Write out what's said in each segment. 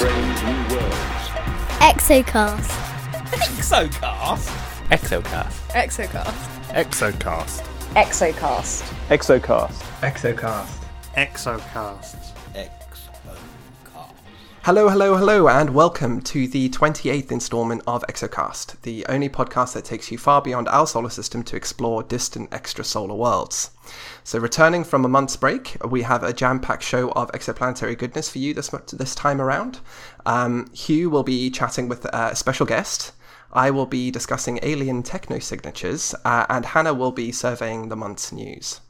Brave new worlds. Exocast. Exocast? Exocast. Exocast. Exocast. Exocast. Exocast. Exocast. Exocast. Hello, hello, hello, and welcome to the 28th installment of Exocast, the only podcast that takes you far beyond our solar system to explore distant extrasolar worlds. So, returning from a month's break, we have a jam packed show of exoplanetary goodness for you this, this time around. Um, Hugh will be chatting with a special guest. I will be discussing alien techno signatures, uh, and Hannah will be surveying the month's news.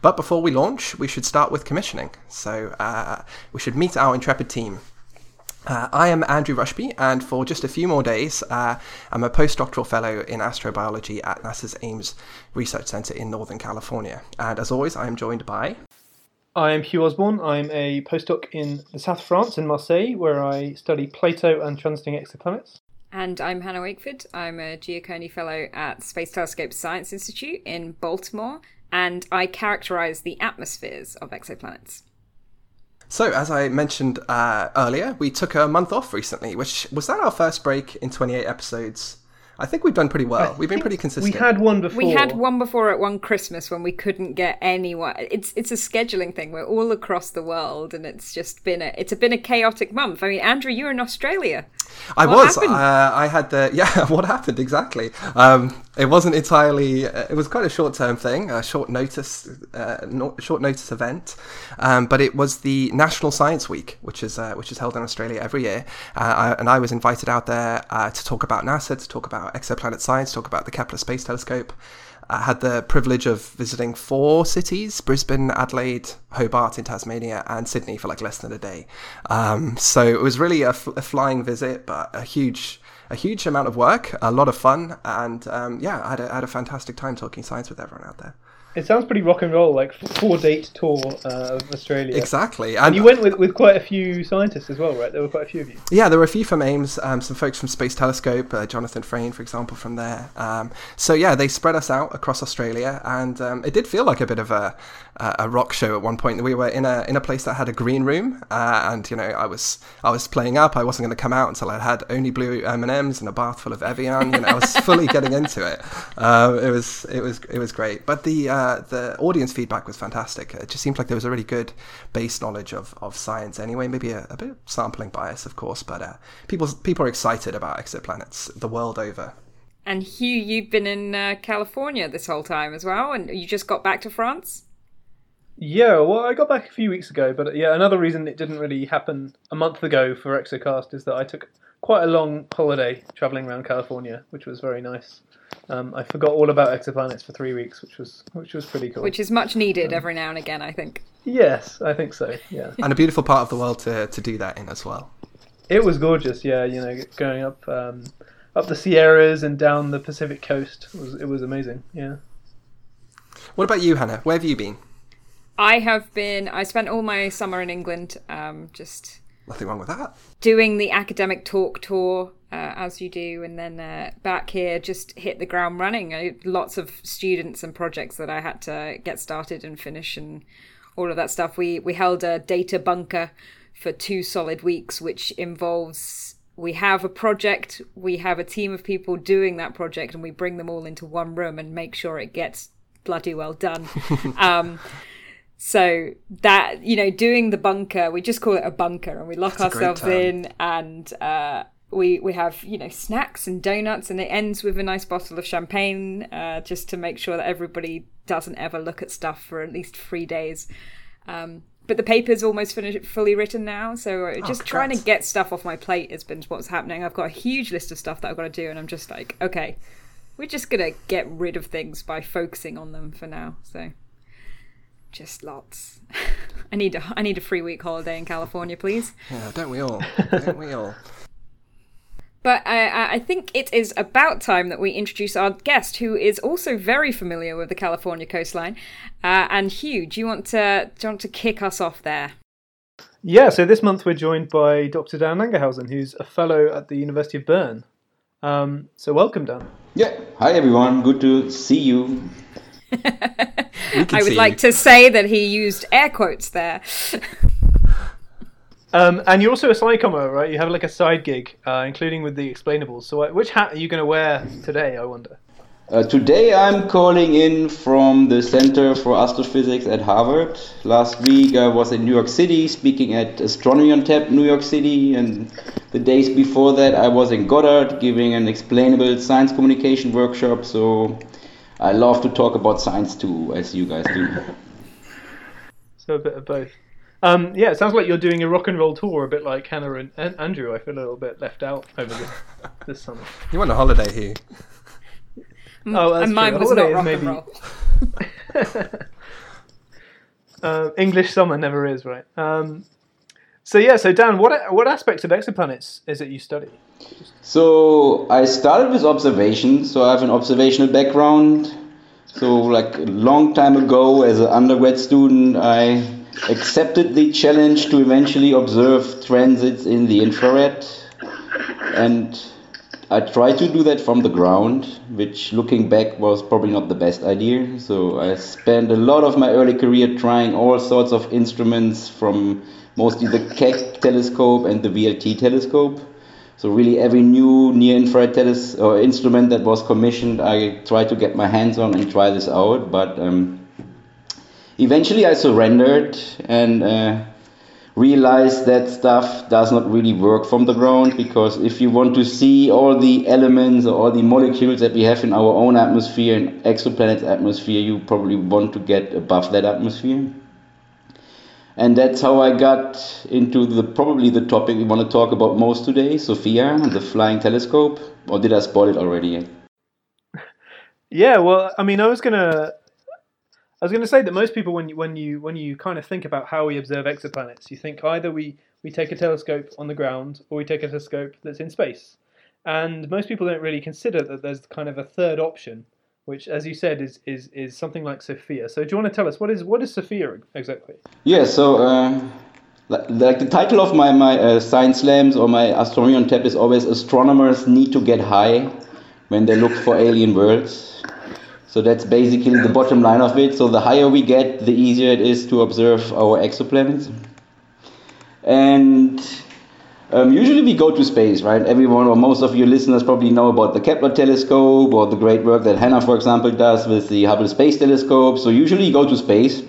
But before we launch, we should start with commissioning. So, uh, we should meet our intrepid team. Uh, I am Andrew Rushby, and for just a few more days, uh, I'm a postdoctoral fellow in astrobiology at NASA's Ames Research Center in Northern California. And as always, I am joined by. I am Hugh Osborn. I'm a postdoc in the south of France, in Marseille, where I study PLATO and transiting exoplanets. And I'm Hannah Wakeford. I'm a Giacconi Fellow at Space Telescope Science Institute in Baltimore, and I characterize the atmospheres of exoplanets. So, as I mentioned uh, earlier, we took a month off recently, which was that our first break in 28 episodes? I think we've done pretty well. I we've been pretty consistent. We had one before. We had one before at one Christmas when we couldn't get anyone. It's it's a scheduling thing. We're all across the world, and it's just been a it's been a chaotic month. I mean, Andrew, you're in Australia. I What was. Uh, I had the yeah. What happened exactly? Um, it wasn't entirely. Uh, it was quite a short term thing, a short notice, uh, short notice event. Um, but it was the National Science Week, which is uh, which is held in Australia every year, uh, I, and I was invited out there uh, to talk about NASA, to talk about exoplanet science, to talk about the Kepler Space Telescope. I had the privilege of visiting four cities Brisbane, Adelaide, Hobart in Tasmania, and Sydney for like less than a day. Um, so it was really a, f- a flying visit, but a huge. A huge amount of work, a lot of fun, and um, yeah, I had, a, I had a fantastic time talking science with everyone out there. It sounds pretty rock and roll, like four date tour uh, of Australia. Exactly, And you went with, with quite a few scientists as well, right? There were quite a few of you. Yeah, there were a few from Ames, um, some folks from Space Telescope, uh, Jonathan Fraine, for example, from there. Um, so yeah, they spread us out across Australia, and um, it did feel like a bit of a, a a rock show at one point. We were in a in a place that had a green room, uh, and you know, I was I was playing up. I wasn't going to come out until I had only blue M and M's and a bath full of Evian. You know, I was fully getting into it. Um, it was it was it was great, but the uh, the audience feedback was fantastic. It just seemed like there was a really good base knowledge of, of science anyway. Maybe a, a bit of sampling bias, of course, but uh, people people are excited about exoplanets the world over. And Hugh, you've been in uh, California this whole time as well, and you just got back to France. Yeah, well, I got back a few weeks ago, but uh, yeah, another reason it didn't really happen a month ago for Exocast is that I took quite a long holiday traveling around California, which was very nice. Um, I forgot all about exoplanets for three weeks, which was which was pretty cool. Which is much needed every now and again, I think. yes, I think so. Yeah, And a beautiful part of the world to, to do that in as well. it was gorgeous. Yeah, you know, going up um, up the Sierras and down the Pacific coast it was it was amazing. Yeah. What about you, Hannah? Where have you been? I have been. I spent all my summer in England, um, just Nothing wrong with that. doing the academic talk tour uh, as you do, and then uh, back here just hit the ground running. I, lots of students and projects that I had to get started and finish, and all of that stuff. We we held a data bunker for two solid weeks, which involves we have a project, we have a team of people doing that project, and we bring them all into one room and make sure it gets bloody well done. um, so that you know, doing the bunker, we just call it a bunker, and we lock That's ourselves in, and uh, we we have you know snacks and donuts, and it ends with a nice bottle of champagne, uh, just to make sure that everybody doesn't ever look at stuff for at least three days. Um, but the paper's almost finished, fully written now, so uh, just trying to get stuff off my plate has been what's happening. I've got a huge list of stuff that I've got to do, and I'm just like, okay, we're just gonna get rid of things by focusing on them for now. So just lots. I need a I need a free week holiday in California, please. Yeah, don't we all? don't we all? But I- I, I think it is about time that we introduce our guest, who is also very familiar with the California coastline. Uh, and Hugh, do you want to do you want to kick us off there? Yeah, so this month we're joined by Dr. Dan Angerhausen, who's a fellow at the University of Bern. Um, so welcome, Dan. Yeah. Hi everyone. Good to see you. We can I would like you. to say that he used air quotes there. Um, and you're also a sidecomer, right? You have like a side gig, uh, including with the explainables. So, uh, which hat are you going to wear today? I wonder. Uh, today I'm calling in from the Center for Astrophysics at Harvard. Last week I was in New York City speaking at Astronomy on Tap, New York City, and the days before that I was in Goddard giving an explainable science communication workshop. So I love to talk about science too, as you guys do. So a bit of both. Um, yeah, it sounds like you're doing a rock and roll tour, a bit like Hannah and, and Andrew. I feel a little bit left out over this, this summer. You want a holiday here. Oh, that's and mine true. was Holiday not is rock maybe- and roll. Uh, English summer never is, right? Um, so yeah, so Dan, what what aspects of exoplanets is it you study? So I started with observation. So I have an observational background. So like a long time ago, as an undergrad student, I accepted the challenge to eventually observe transits in the infrared, and I tried to do that from the ground, which looking back was probably not the best idea. So I spent a lot of my early career trying all sorts of instruments from mostly the Keck telescope and the VLT telescope. So really every new near infrared teles- or instrument that was commissioned, I tried to get my hands on and try this out. But um, eventually I surrendered and uh, realized that stuff does not really work from the ground because if you want to see all the elements or all the molecules that we have in our own atmosphere and exoplanet's atmosphere, you probably want to get above that atmosphere. And that's how I got into the probably the topic we want to talk about most today, SOFIA, the flying telescope. Or did I spoil it already? Yeah, well, I mean, I was gonna, I was gonna say that most people, when you when you when you kind of think about how we observe exoplanets, you think either we we take a telescope on the ground or we take a telescope that's in space, and most people don't really consider that there's kind of a third option, which, as you said, is is is something like SOFIA. So, do you want to tell us what is what is SOFIA exactly? Yeah, so like, like the title of my, my uh, science slams or my astronomy on tap is always astronomers need to get high when they look for alien worlds. So that's basically the bottom line of it. So the higher we get, the easier it is to observe our exoplanets. And um, usually we go to space, right? Everyone or most of your listeners probably know about the Kepler telescope or the great work that Hannah, for example, does with the Hubble Space Telescope. So usually you go to space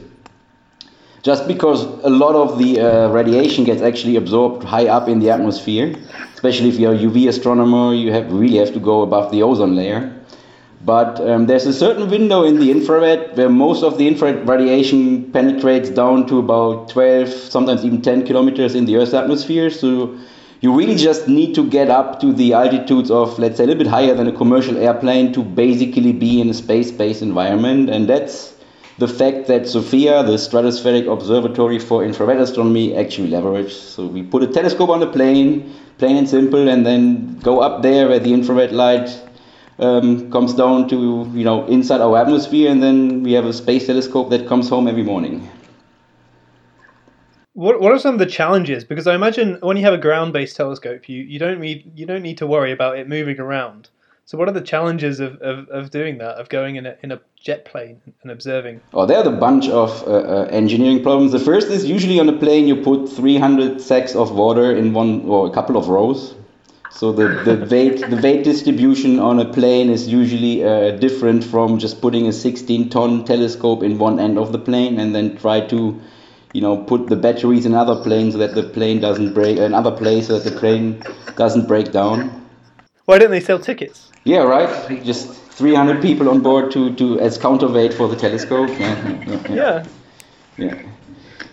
just because a lot of the uh, radiation gets actually absorbed high up in the atmosphere. Especially if you're a UV astronomer, you have really have to go above the ozone layer. But um, there's a certain window in the infrared where most of the infrared radiation penetrates down to about 12, sometimes even 10 kilometers in the Earth's atmosphere. So you really just need to get up to the altitudes of, let's say, a little bit higher than a commercial airplane to basically be in a space-based environment. And that's the fact that SOFIA, the Stratospheric Observatory for Infrared Astronomy, actually leveraged. So we put a telescope on the plane, plain and simple, and then go up there where the infrared light um, comes down to you know inside our atmosphere, and then we have a space telescope that comes home every morning. What what are some of the challenges? Because I imagine when you have a ground-based telescope, you, you don't need you don't need to worry about it moving around. So what are the challenges of, of, of doing that? Of going in a in a jet plane and observing? Oh, there are a bunch of uh, uh, engineering problems. The first is usually on a plane you put 300 sacks of water in one or a couple of rows. So the, the weight the weight distribution on a plane is usually uh, different from just putting a 16 ton telescope in one end of the plane and then try to you know put the batteries in other plane so that the plane doesn't break another place so that the plane doesn't break down. Why don't they sell tickets? Yeah, right. Just 300 people on board to, to as counterweight for the telescope. Yeah, yeah, yeah. Yeah.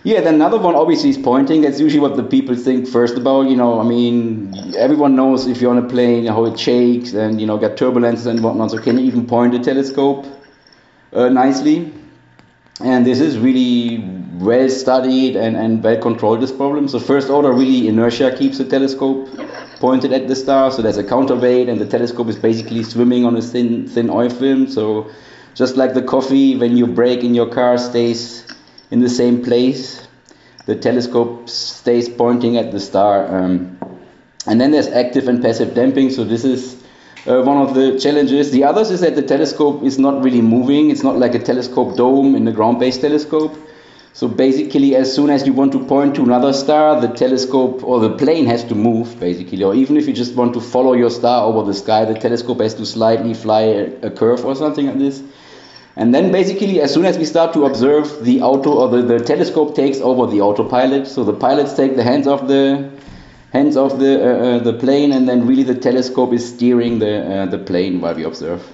Yeah. Then another one obviously is pointing. That's usually what the people think first about. You know, I mean, everyone knows if you're on a plane how it shakes and, you know, get turbulences and whatnot. So can you even point a telescope uh, nicely? And this is really well studied and, and well controlled, this problem. So, first order, really inertia keeps the telescope pointed at the star. So, there's a counterweight, and the telescope is basically swimming on a thin, thin oil film. So, just like the coffee, when you brake in your car, stays in the same place, the telescope stays pointing at the star. Um, and then there's active and passive damping. So, this is uh, one of the challenges. The others is that the telescope is not really moving. It's not like a telescope dome in a ground-based telescope. So basically, as soon as you want to point to another star, the telescope or the plane has to move, basically. Or even if you just want to follow your star over the sky, the telescope has to slightly fly a, a curve or something like this. And then basically, as soon as we start to observe, the auto or the, the telescope takes over the autopilot. So the pilots take the hands off the hands off the uh, uh, the plane, and then really the telescope is steering the uh, the plane while we observe.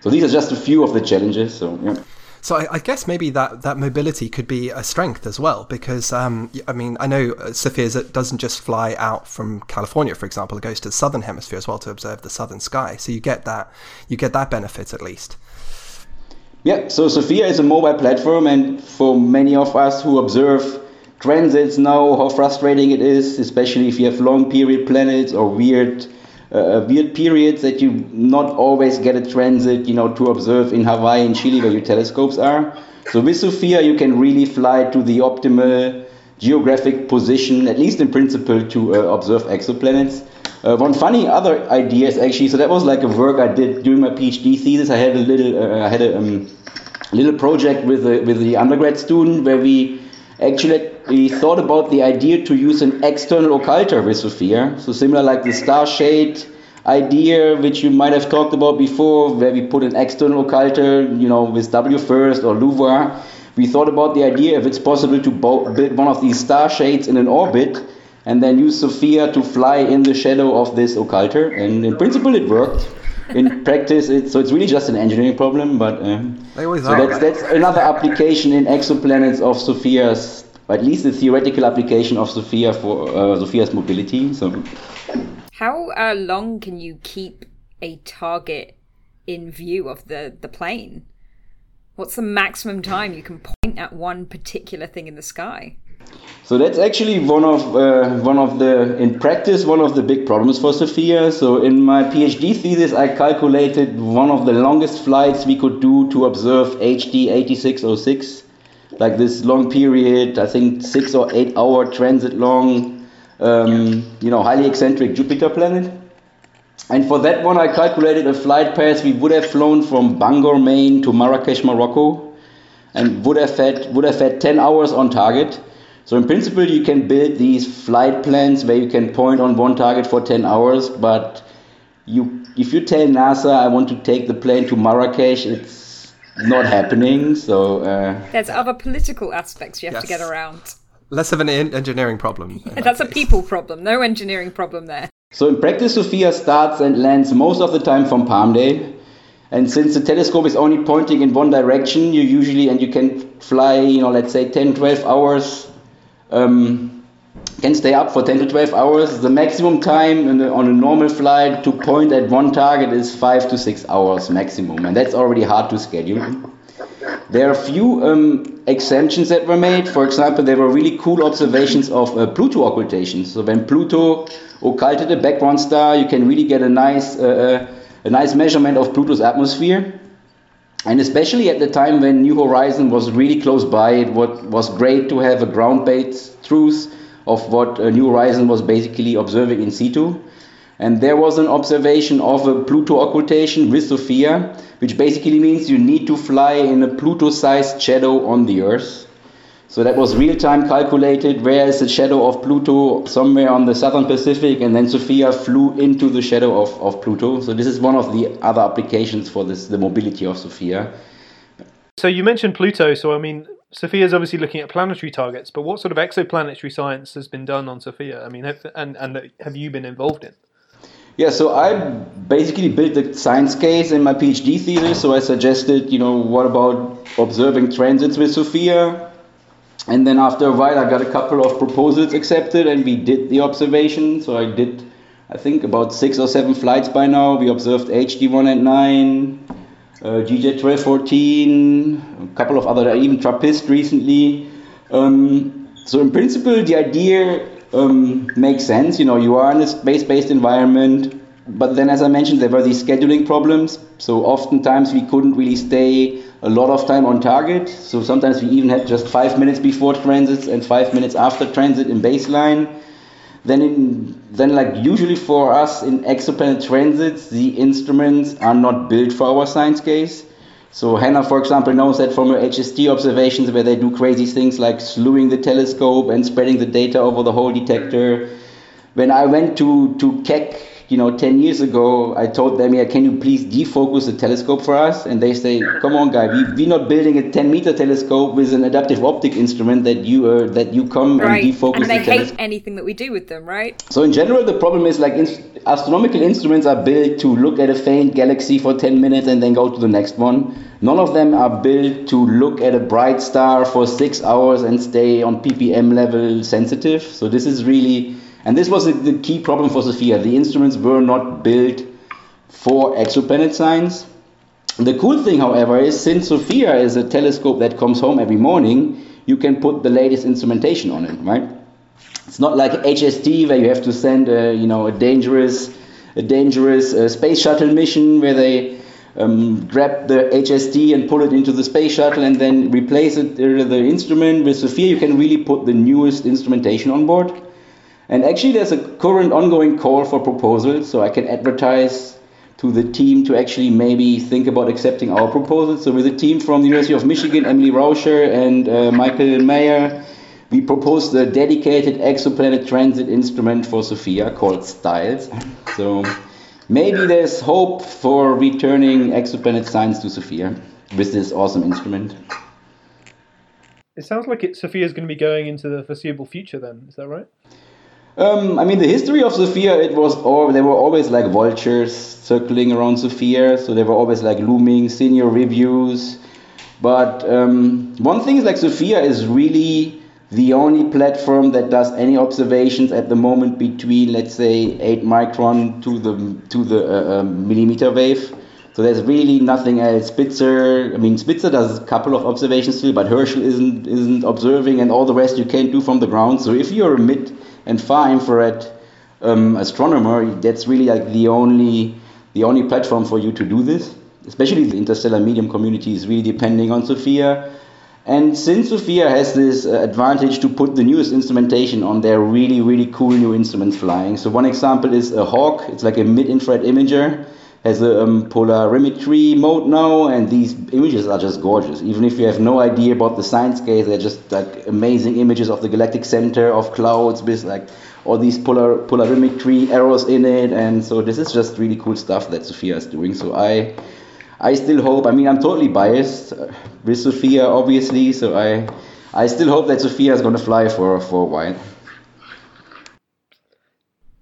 So these are just a few of the challenges. So yeah. So I, I, guess maybe that, that mobility could be a strength as well, because um, I mean I know SOFIA doesn't just fly out from California, for example; it goes to the southern hemisphere as well to observe the southern sky. So you get that you get that benefit at least. Yeah. So SOFIA is a mobile platform, and for many of us who observe transits know how frustrating it is, especially if you have long period planets or weird uh, weird periods that you not always get a transit, you know, to observe in Hawaii and Chile where your telescopes are. So with SOFIA, you can really fly to the optimal geographic position, at least in principle, to uh, observe exoplanets. Uh, one funny other idea is actually, so that was like a work I did during my PhD thesis. I had a little, uh, I had a um, little project with a, with the undergrad student where we actually we thought about the idea to use an external occulter with SOFIA. So similar like the star shade idea, which you might have talked about before, where we put an external occulter, you know, with WFIRST or LUVOIR. We thought about the idea if it's possible to build one of these star shades in an orbit and then use SOFIA to fly in the shadow of this occulter. And in principle, it worked. In practice, it's, so it's really just an engineering problem. But uh, so that's, that's another application in exoplanets of SOFIA's, at least the theoretical application of SOFIA for uh, SOFIA's mobility. So, how uh, long can you keep a target in view of the the plane? What's the maximum time you can point at one particular thing in the sky? So that's actually one of uh, one of the in practice one of the big problems for SOFIA. So in my PhD thesis, I calculated one of the longest flights we could do to observe HD 80606 like this long period, I think six or eight hour transit long, um, you know, highly eccentric Jupiter planet. And for that one, I calculated a flight path we would have flown from Bangor, Maine to Marrakesh, Morocco, and would have had would have had 10 hours on target. So in principle, you can build these flight plans where you can point on one target for 10 hours, but you if you tell NASA I want to take the plane to Marrakesh, it's not happening. So uh, there's other political aspects you have yes. to get around. Less of an engineering problem. That's a people problem. No engineering problem there. So in practice, SOFIA starts and lands most of the time from Palmdale. And since the telescope is only pointing in one direction, you usually, and you can fly, you know, let's say 10, 12 hours, um, can stay up for 10 to 12 hours. The maximum time a, on a normal flight to point at one target is 5 to 6 hours maximum, and that's already hard to schedule. There are a few um, exemptions that were made. For example, there were really cool observations of uh, Pluto occultation. So when Pluto occulted a background star, you can really get a nice, uh, uh, a nice measurement of Pluto's atmosphere. And especially at the time when New Horizon was really close by, it was great to have a ground-based truth of what uh, New Horizon was basically observing in situ. And there was an observation of a Pluto occultation with SOFIA, which basically means you need to fly in a Pluto sized shadow on the Earth. So that was real time calculated. Where is the shadow of Pluto? Somewhere on the southern Pacific, and then SOFIA flew into the shadow of, of Pluto. So this is one of the other applications for this, the mobility of SOFIA. So you mentioned Pluto. So I mean, SOFIA is obviously looking at planetary targets, but what sort of exoplanetary science has been done on SOFIA? I mean, have, and and have you been involved in? Yeah, so I basically built the science case in my PhD thesis. So I suggested, you know, what about observing transits with SOFIA? And then after a while, I got a couple of proposals accepted, and we did the observation. So I did, I think, about six or seven flights by now. We observed HD one and nine, uh, GJ 1214, a couple of other, even TRAPPIST recently. Um, so in principle, the idea um, makes sense. You know, you are in a space-based environment, but then, as I mentioned, there were these scheduling problems. So oftentimes we couldn't really stay a lot of time on target. So sometimes we even had just five minutes before transits and five minutes after transit in baseline. Then, in, then like usually for us in exoplanet transits, the instruments are not built for our science case. So Hannah, for example, knows that from her HST observations where they do crazy things like slewing the telescope and spreading the data over the whole detector. When I went to, to Keck, you know, 10 years ago, I told them, yeah, can you please defocus the telescope for us? And they say, come on, guy, we, we're not building a 10 meter telescope with an adaptive optic instrument that you uh, that you come Right. and defocus And they the hate telescope. anything that we do with them, right? So in general, the problem is like astronomical instruments are built to look at a faint galaxy for 10 minutes and then go to the next one. None of them are built to look at a bright star for six hours and stay on ppm level sensitive. So this is really, and this was the- key problem for SOFIA. The instruments were not built for exoplanet science. The cool thing, however, is since SOFIA is a telescope that comes home every morning, you can put the latest instrumentation on it, right? It's not like HST where you have to send a you know a dangerous a dangerous uh, space shuttle mission where they um, grab the HST and pull it into the space shuttle and then replace it uh, the instrument with SOFIA. You can really put the newest instrumentation on board. And actually, there's a current ongoing call for proposals, so I can advertise to the team to actually maybe think about accepting our proposal. So with a team from the University of Michigan, Emily Rauscher and uh, Michael Meyer, we proposed a dedicated exoplanet transit instrument for SOFIA called STILES. So maybe there's hope for returning exoplanet science to SOFIA with this awesome instrument. It sounds like it, SOFIA's going to be going into the foreseeable future. Then is that right? Um, I mean, the history of SOFIA, it was all there were always like vultures circling around SOFIA, so there were always like looming senior reviews. But um, one thing is like SOFIA is really the only platform that does any observations at the moment between, let's say, eight micron to the to the uh, uh, millimeter wave. So there's really nothing else. Spitzer, I mean, Spitzer does a couple of observations still, but Herschel isn't isn't observing, and all the rest you can't do from the ground. So if you're a mid and far infrared um, astronomer, that's really like the only the only platform for you to do this. Especially the interstellar medium community is really depending on SOFIA. And since SOFIA has this uh, advantage to put the newest instrumentation on their really, really cool new instruments flying. So one example is a HAWC. It's like a mid-infrared imager. Has a um, polarimetry mode now, and these images are just gorgeous. Even if you have no idea about the science case, they're just like amazing images of the galactic center of clouds with like all these polar polarimetry arrows in it. And so this is just really cool stuff that SOFIA is doing. So I I still hope. I mean, I'm totally biased uh, with SOFIA, obviously. So I, I still hope that SOFIA is going to fly for for a while.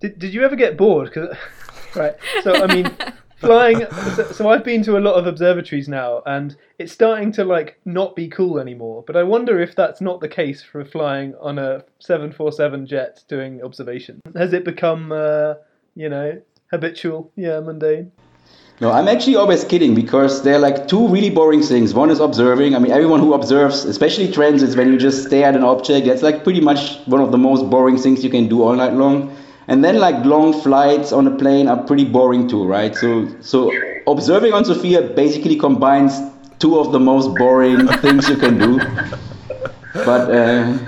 Did, did you ever get bored? 'Cause- right. So I mean, flying. So, so I've been to a lot of observatories now, and it's starting to like not be cool anymore. But I wonder if that's not the case for flying on a seven four seven jet doing observation. Has it become, uh, you know, habitual? Yeah, mundane. No, I'm actually always kidding because there are like two really boring things. One is observing. I mean, everyone who observes, especially transits, when you just stare at an object, that's like pretty much one of the most boring things you can do all night long. And then like long flights on a plane are pretty boring too, right? So so observing on SOFIA basically combines two of the most boring things you can do. But uh,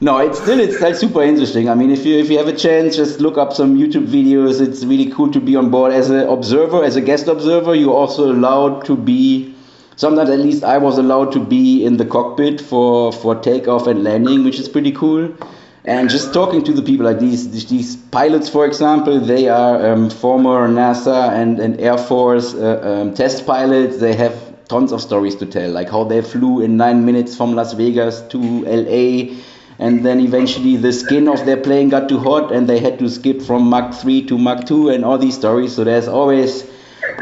no, it's still it's like super interesting. I mean, if you if you have a chance, just look up some YouTube videos. It's really cool to be on board as an observer, as a guest observer. You're also allowed to be. Sometimes, at least, I was allowed to be in the cockpit for for takeoff and landing, which is pretty cool. And just talking to the people like these these, pilots, for example, they are um, former NASA and, and Air Force uh, um, test pilots. They have tons of stories to tell, like how they flew in nine minutes from Las Vegas to LA and then eventually the skin of their plane got too hot and they had to skip from Mach 3 to Mach 2 and all these stories. So there's always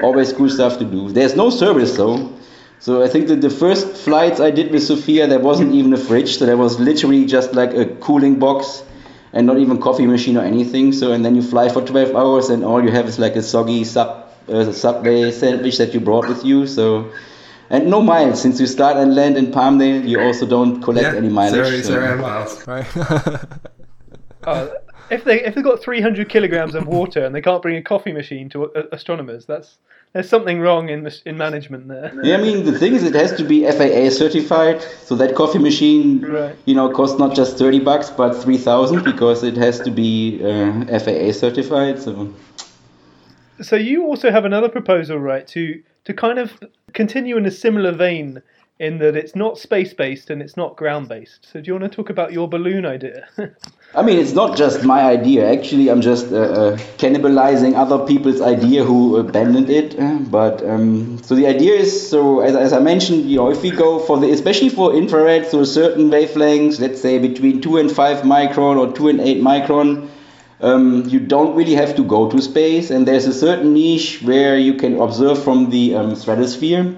always cool stuff to do. There's no service though so I think that the first flights I did with SOFIA there wasn't even a fridge. So there was literally just like a cooling box and not even coffee machine or anything. So and then you fly for 12 hours and all you have is like a soggy sub uh, subway sandwich that you brought with you. So and no miles. Since you start and land in Palmdale you also don't collect any mileage zero, so- zero miles, right? Uh, if they if they've got three hundred kilograms of water and they can't bring a coffee machine to uh, astronomers, that's there's something wrong in this, in management there. Yeah, I mean the thing is, it has to be FAA certified. So that coffee machine, Right. you know, costs not just thirty bucks, but three thousand because it has to be uh, FAA certified. So So you also have another proposal, right? To to kind of continue in a similar vein, in that it's not space based and it's not ground based. So do you want to talk about your balloon idea? I mean, it's not just my idea. Actually, I'm just uh, uh, cannibalizing other people's idea who abandoned it. Uh, but um, so the idea is so as, as I mentioned, you know, if we go for the especially for infrared, so certain wavelengths, let's say between two and five micron or two and eight micron. Um, you don't really have to go to space, and there's a certain niche where you can observe from the um, stratosphere.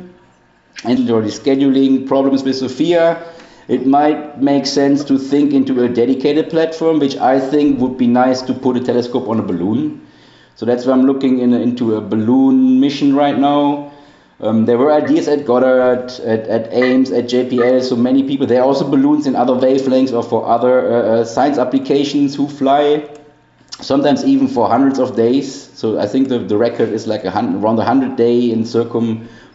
And already scheduling problems with SOFIA, it might make sense to think into a dedicated platform, which I think would be nice to put a telescope on a balloon. So that's why I'm looking in, into a balloon mission right now. Um, there were ideas at Goddard, at, at Ames, at JPL, so many people. There are also balloons in other wavelengths or for other uh, uh, science applications who fly sometimes even for hundreds of days. So I think the, the record is like a hundred, around 100 day in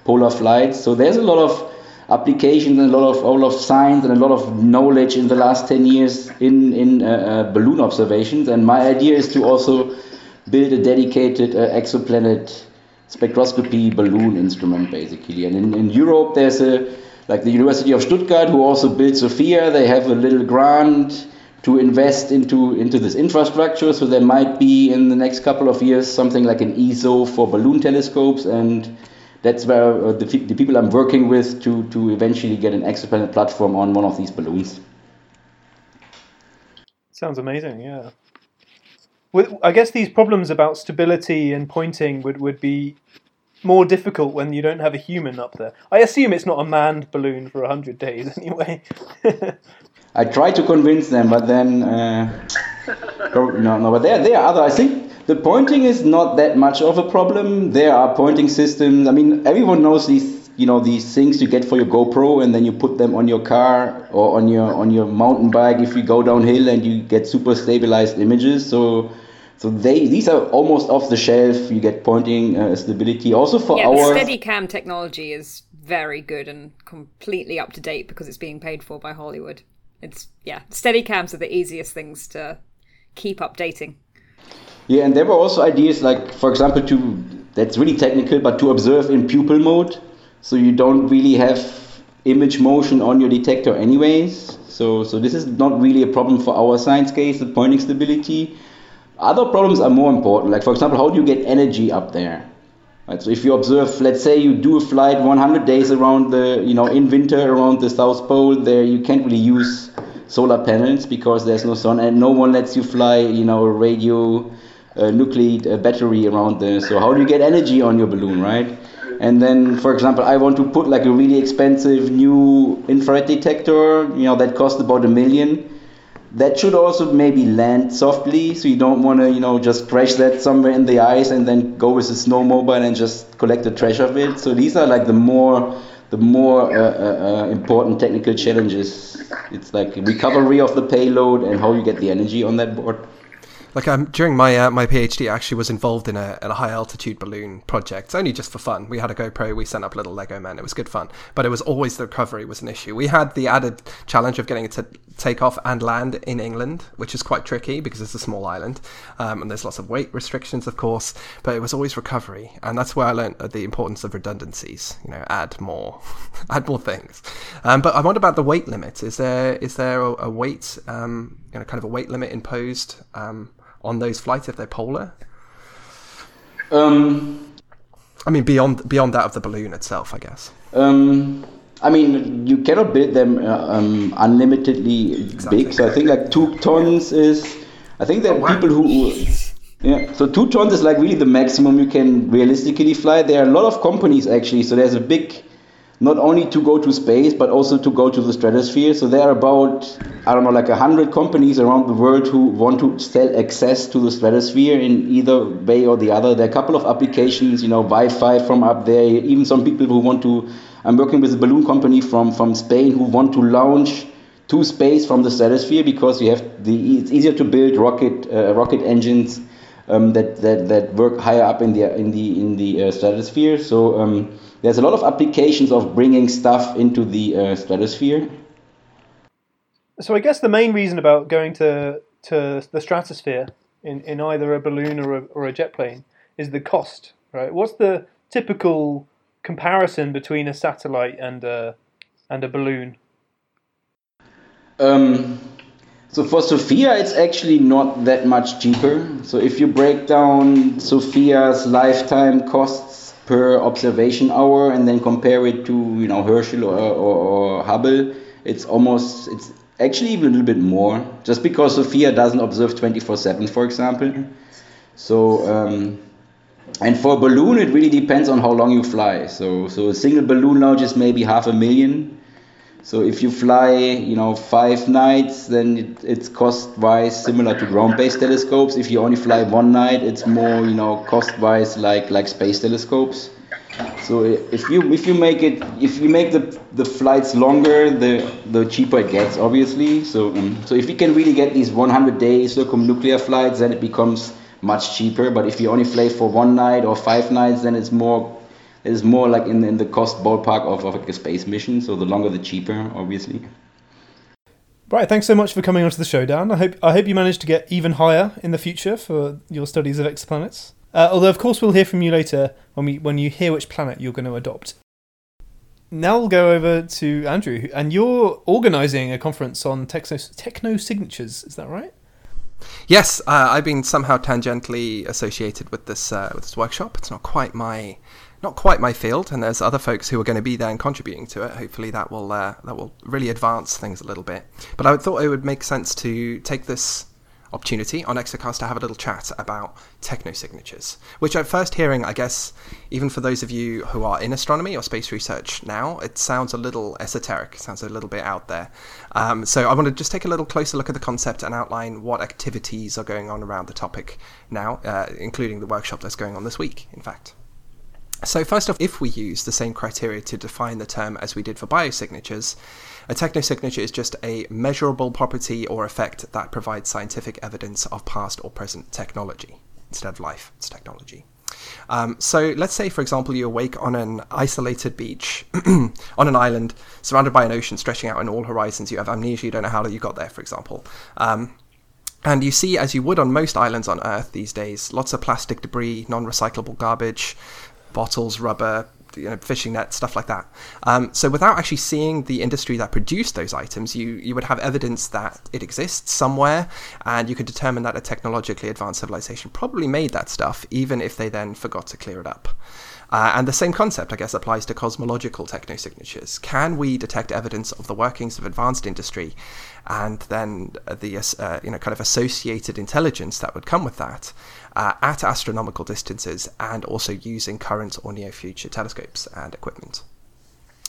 circumpolar flights. So there's a lot of applications and a lot of a lot of science and a lot of knowledge in the last 10 years in in uh, uh, balloon observations. And my idea is to also build a dedicated uh, exoplanet spectroscopy balloon instrument, basically. And in, in Europe, there's a like the University of Stuttgart, who also built SOFIA. They have a little grant to invest into into this infrastructure. So there might be in the next couple of years something like an ESO for balloon telescopes, and that's where uh, the, the people I'm working with to to eventually get an exoplanet platform on one of these balloons. Sounds amazing, yeah. With, I guess these problems about stability and pointing would, would be more difficult when you don't have a human up there. I assume it's not a manned balloon for 100 days anyway. I try to convince them, but then uh, no, no. But there, there are other. I think the pointing is not that much of a problem. There are pointing systems. I mean, everyone knows these, you know, these things you get for your GoPro, and then you put them on your car or on your on your mountain bike if you go downhill, and you get super stabilized images. So. So they these are almost off the shelf. You get pointing uh, stability. Also for yeah, our the Steadicam technology is very good and completely up to date because it's being paid for by Hollywood. It's yeah, Steadicams are the easiest things to keep updating. Yeah, and there were also ideas like, for example, to that's really technical, but to observe in pupil mode, so you don't really have image motion on your detector, anyways. So, so this is not really a problem for our science case, the pointing stability. Other problems are more important, like for example, how do you get energy up there? Right, so if you observe, let's say you do a flight 100 days around the, you know, in winter around the South Pole, there you can't really use solar panels because there's no sun, and no one lets you fly, you know, radio uh, nuclide uh, battery around there. So how do you get energy on your balloon, right? And then, for example, I want to put like a really expensive new infrared detector, you know, that cost about a million that should also maybe land softly so you don't want to you know just crash that somewhere in the ice and then go with a snowmobile and just collect the trash of it so these are like the more the more uh, uh, uh, important technical challenges it's like recovery of the payload and how you get the energy on that board like um, during my uh, my PhD, I actually was involved in a, in a high altitude balloon project, only just for fun. We had a GoPro, we sent up little Lego men. It was good fun, but it was always the recovery was an issue. We had the added challenge of getting it to take off and land in England, which is quite tricky because it's a small island, um, and there's lots of weight restrictions, of course. But it was always recovery, and that's where I learned the importance of redundancies. You know, add more, add more things. Um, but I wonder about the weight limit. Is there is there a, a weight, um, you know, kind of a weight limit imposed? Um, on those flights if they're polar? Um, I mean, beyond beyond that of the balloon itself, I guess. Um, I mean, you cannot build them uh, um, unlimitedly exactly. big. So I think like two tons is. I think there are oh, wow. people who. Yeah, so two tons is like really the maximum you can realistically fly. There are a lot of companies actually. So there's a big not only to go to space but also to go to the stratosphere. So there are about I don't know like a hundred companies around the world who want to sell access to the stratosphere in either way or the other. There are a couple of applications, you know, Wi-Fi from up there. Even some people who want to. I'm working with a balloon company from from Spain who want to launch to space from the stratosphere because you have the it's easier to build rocket uh, rocket engines um, that, that that work higher up in the in the in the uh, stratosphere. So um, there's a lot of applications of bringing stuff into the uh, stratosphere. So I guess the main reason about going to to the stratosphere in, in either a balloon or a, or a jet plane is the cost, right? What's the typical comparison between a satellite and a and a balloon? Um, so for SOFIA, it's actually not that much cheaper. So if you break down SOFIA's lifetime costs per observation hour and then compare it to you know Herschel or, or, or Hubble, it's almost it's actually even a little bit more. Just because SOFIA doesn't observe 24/7, for example. So um, and for a balloon, it really depends on how long you fly. So so a single balloon launch is maybe half a million. So if you fly, you know, five nights, then it, it's cost-wise similar to ground-based telescopes. If you only fly one night, it's more, you know, cost-wise like like space telescopes. So if you if you make it if you make the the flights longer, the the cheaper it gets, obviously. So um, so if you can really get these 100 day circumnuclear flights, then it becomes much cheaper. But if you only fly for one night or five nights, then it's more it's more like in, in the cost ballpark of, of like a space mission. So the longer, the cheaper, obviously. Right, thanks so much for coming onto the show, Dan. I hope I hope you manage to get even higher in the future for your studies of exoplanets. Uh, although, of course, we'll hear from you later when we when you hear which planet you're going to adopt. Now we'll go over to Andrew, and you're organising a conference on techno, techno signatures. Is that right? Yes, uh, I've been somehow tangentially associated with this uh, with this workshop. It's not quite my not quite my field, and there's other folks who are going to be there and contributing to it. Hopefully, that will uh, that will really advance things a little bit. But I thought it would make sense to take this opportunity on Exocast to have a little chat about techno signatures, which at first hearing, I guess, even for those of you who are in astronomy or space research now, it sounds a little esoteric, sounds a little bit out there. Um, so I want to just take a little closer look at the concept and outline what activities are going on around the topic now, uh, including the workshop that's going on this week, in fact. So, first off, if we use the same criteria to define the term as we did for biosignatures, a technosignature is just a measurable property or effect that provides scientific evidence of past or present technology. Instead of life, it's technology. Um, so let's say, for example, you awake on an isolated beach on an island surrounded by an ocean stretching out in all horizons. You have amnesia, you don't know how you got there, for example. Um, and you see, as you would on most islands on Earth these days, lots of plastic debris, non recyclable garbage, bottles, rubber, you know, fishing nets, stuff like that. Um, so without actually seeing the industry that produced those items, you, you would have evidence that it exists somewhere, and you could determine that a technologically advanced civilization probably made that stuff, even if they then forgot to clear it up. Uh, and the same concept, I guess, applies to cosmological technosignatures. Can we detect evidence of the workings of advanced industry and then the uh, you know kind of associated intelligence that would come with that uh, at astronomical distances and also using current or near future telescopes and equipment?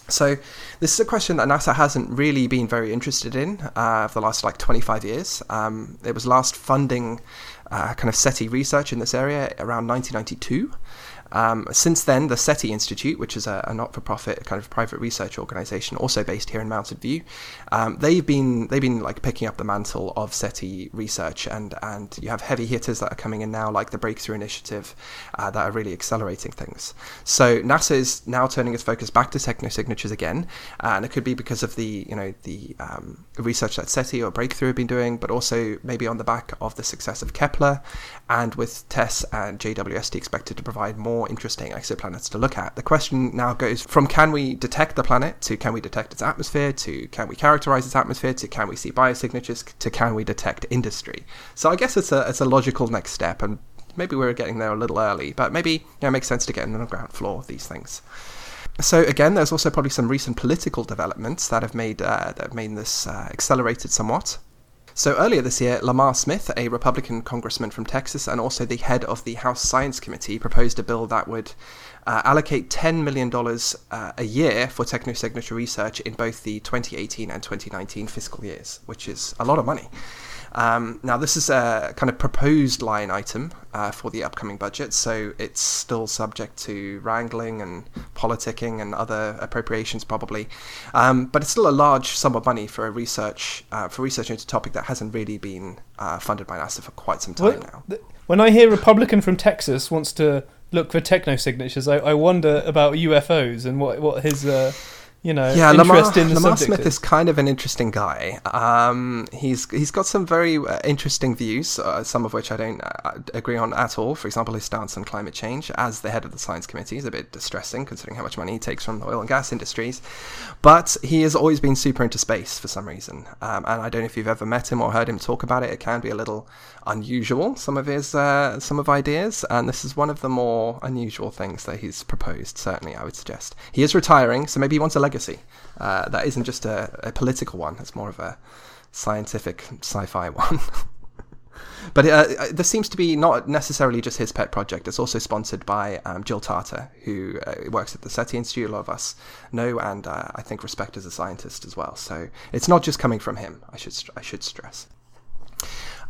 So this is a question that NASA hasn't really been very interested in uh, for the last like 25 years. Um, it was last funding uh, kind of SETI research in this area around 1992. Um, since then, the SETI Institute, which is a, a, not-for-profit kind of private research organization, also based here in Mountain View, um, they've been they've been like picking up the mantle of SETI research, and and you have heavy hitters that are coming in now, like the Breakthrough Initiative, uh, that are really accelerating things. So NASA is now turning its focus back to technosignatures again, uh, and it could be because of the you know the um, research that SETI or Breakthrough have been doing, but also maybe on the back of the success of Kepler, and with TESS and JWST expected to provide more more interesting exoplanets to look at. The question now goes from can we detect the planet to can we detect its atmosphere to can we characterize its atmosphere to can we see biosignatures to can we detect industry. So I guess it's a it's a logical next step, and maybe we're getting there a little early, but maybe you know, it makes sense to get on the ground floor of these things. So again, there's also probably some recent political developments that have made uh, that have made this uh, accelerated somewhat. So earlier this year, Lamar Smith, a Republican congressman from Texas and also the head of the House Science Committee, proposed a bill that would uh, allocate $10 million uh, a year for technosignature research in both the 2018 and 2019 fiscal years, which is a lot of money. Um, now, this is a kind of proposed line item uh, for the upcoming budget, so it's still subject to wrangling and politicking and other appropriations, probably. Um, but it's still a large sum of money for a research uh, for research into a topic that hasn't really been uh, funded by NASA for quite some time now. When I hear Republican from Texas wants to look for techno signatures, I, I wonder about UFOs and what what his uh, you know yeah, Lamar, Lamar subject Smith is kind of an interesting guy. Um, he's he's got some very uh, interesting views, uh, some of which I don't uh, agree on at all. For example, his stance on climate change as the head of the science committee is a bit distressing, considering how much money he takes from the oil and gas industries. But he has always been super into space for some reason, um, and I don't know if you've ever met him or heard him talk about it. It can be a little unusual some of his uh, some of ideas, and this is one of the more unusual things that he's proposed. Certainly, I would suggest he is retiring, so maybe he wants a legacy uh, that isn't just a, a political one; it's more of a scientific sci-fi one. But uh, uh, this seems to be not necessarily just his pet project. It's also sponsored by um, Jill Tarter, who uh, works at the SETI Institute. A lot of us know and uh, I think respect as a scientist as well. So it's not just coming from him. I should I should stress.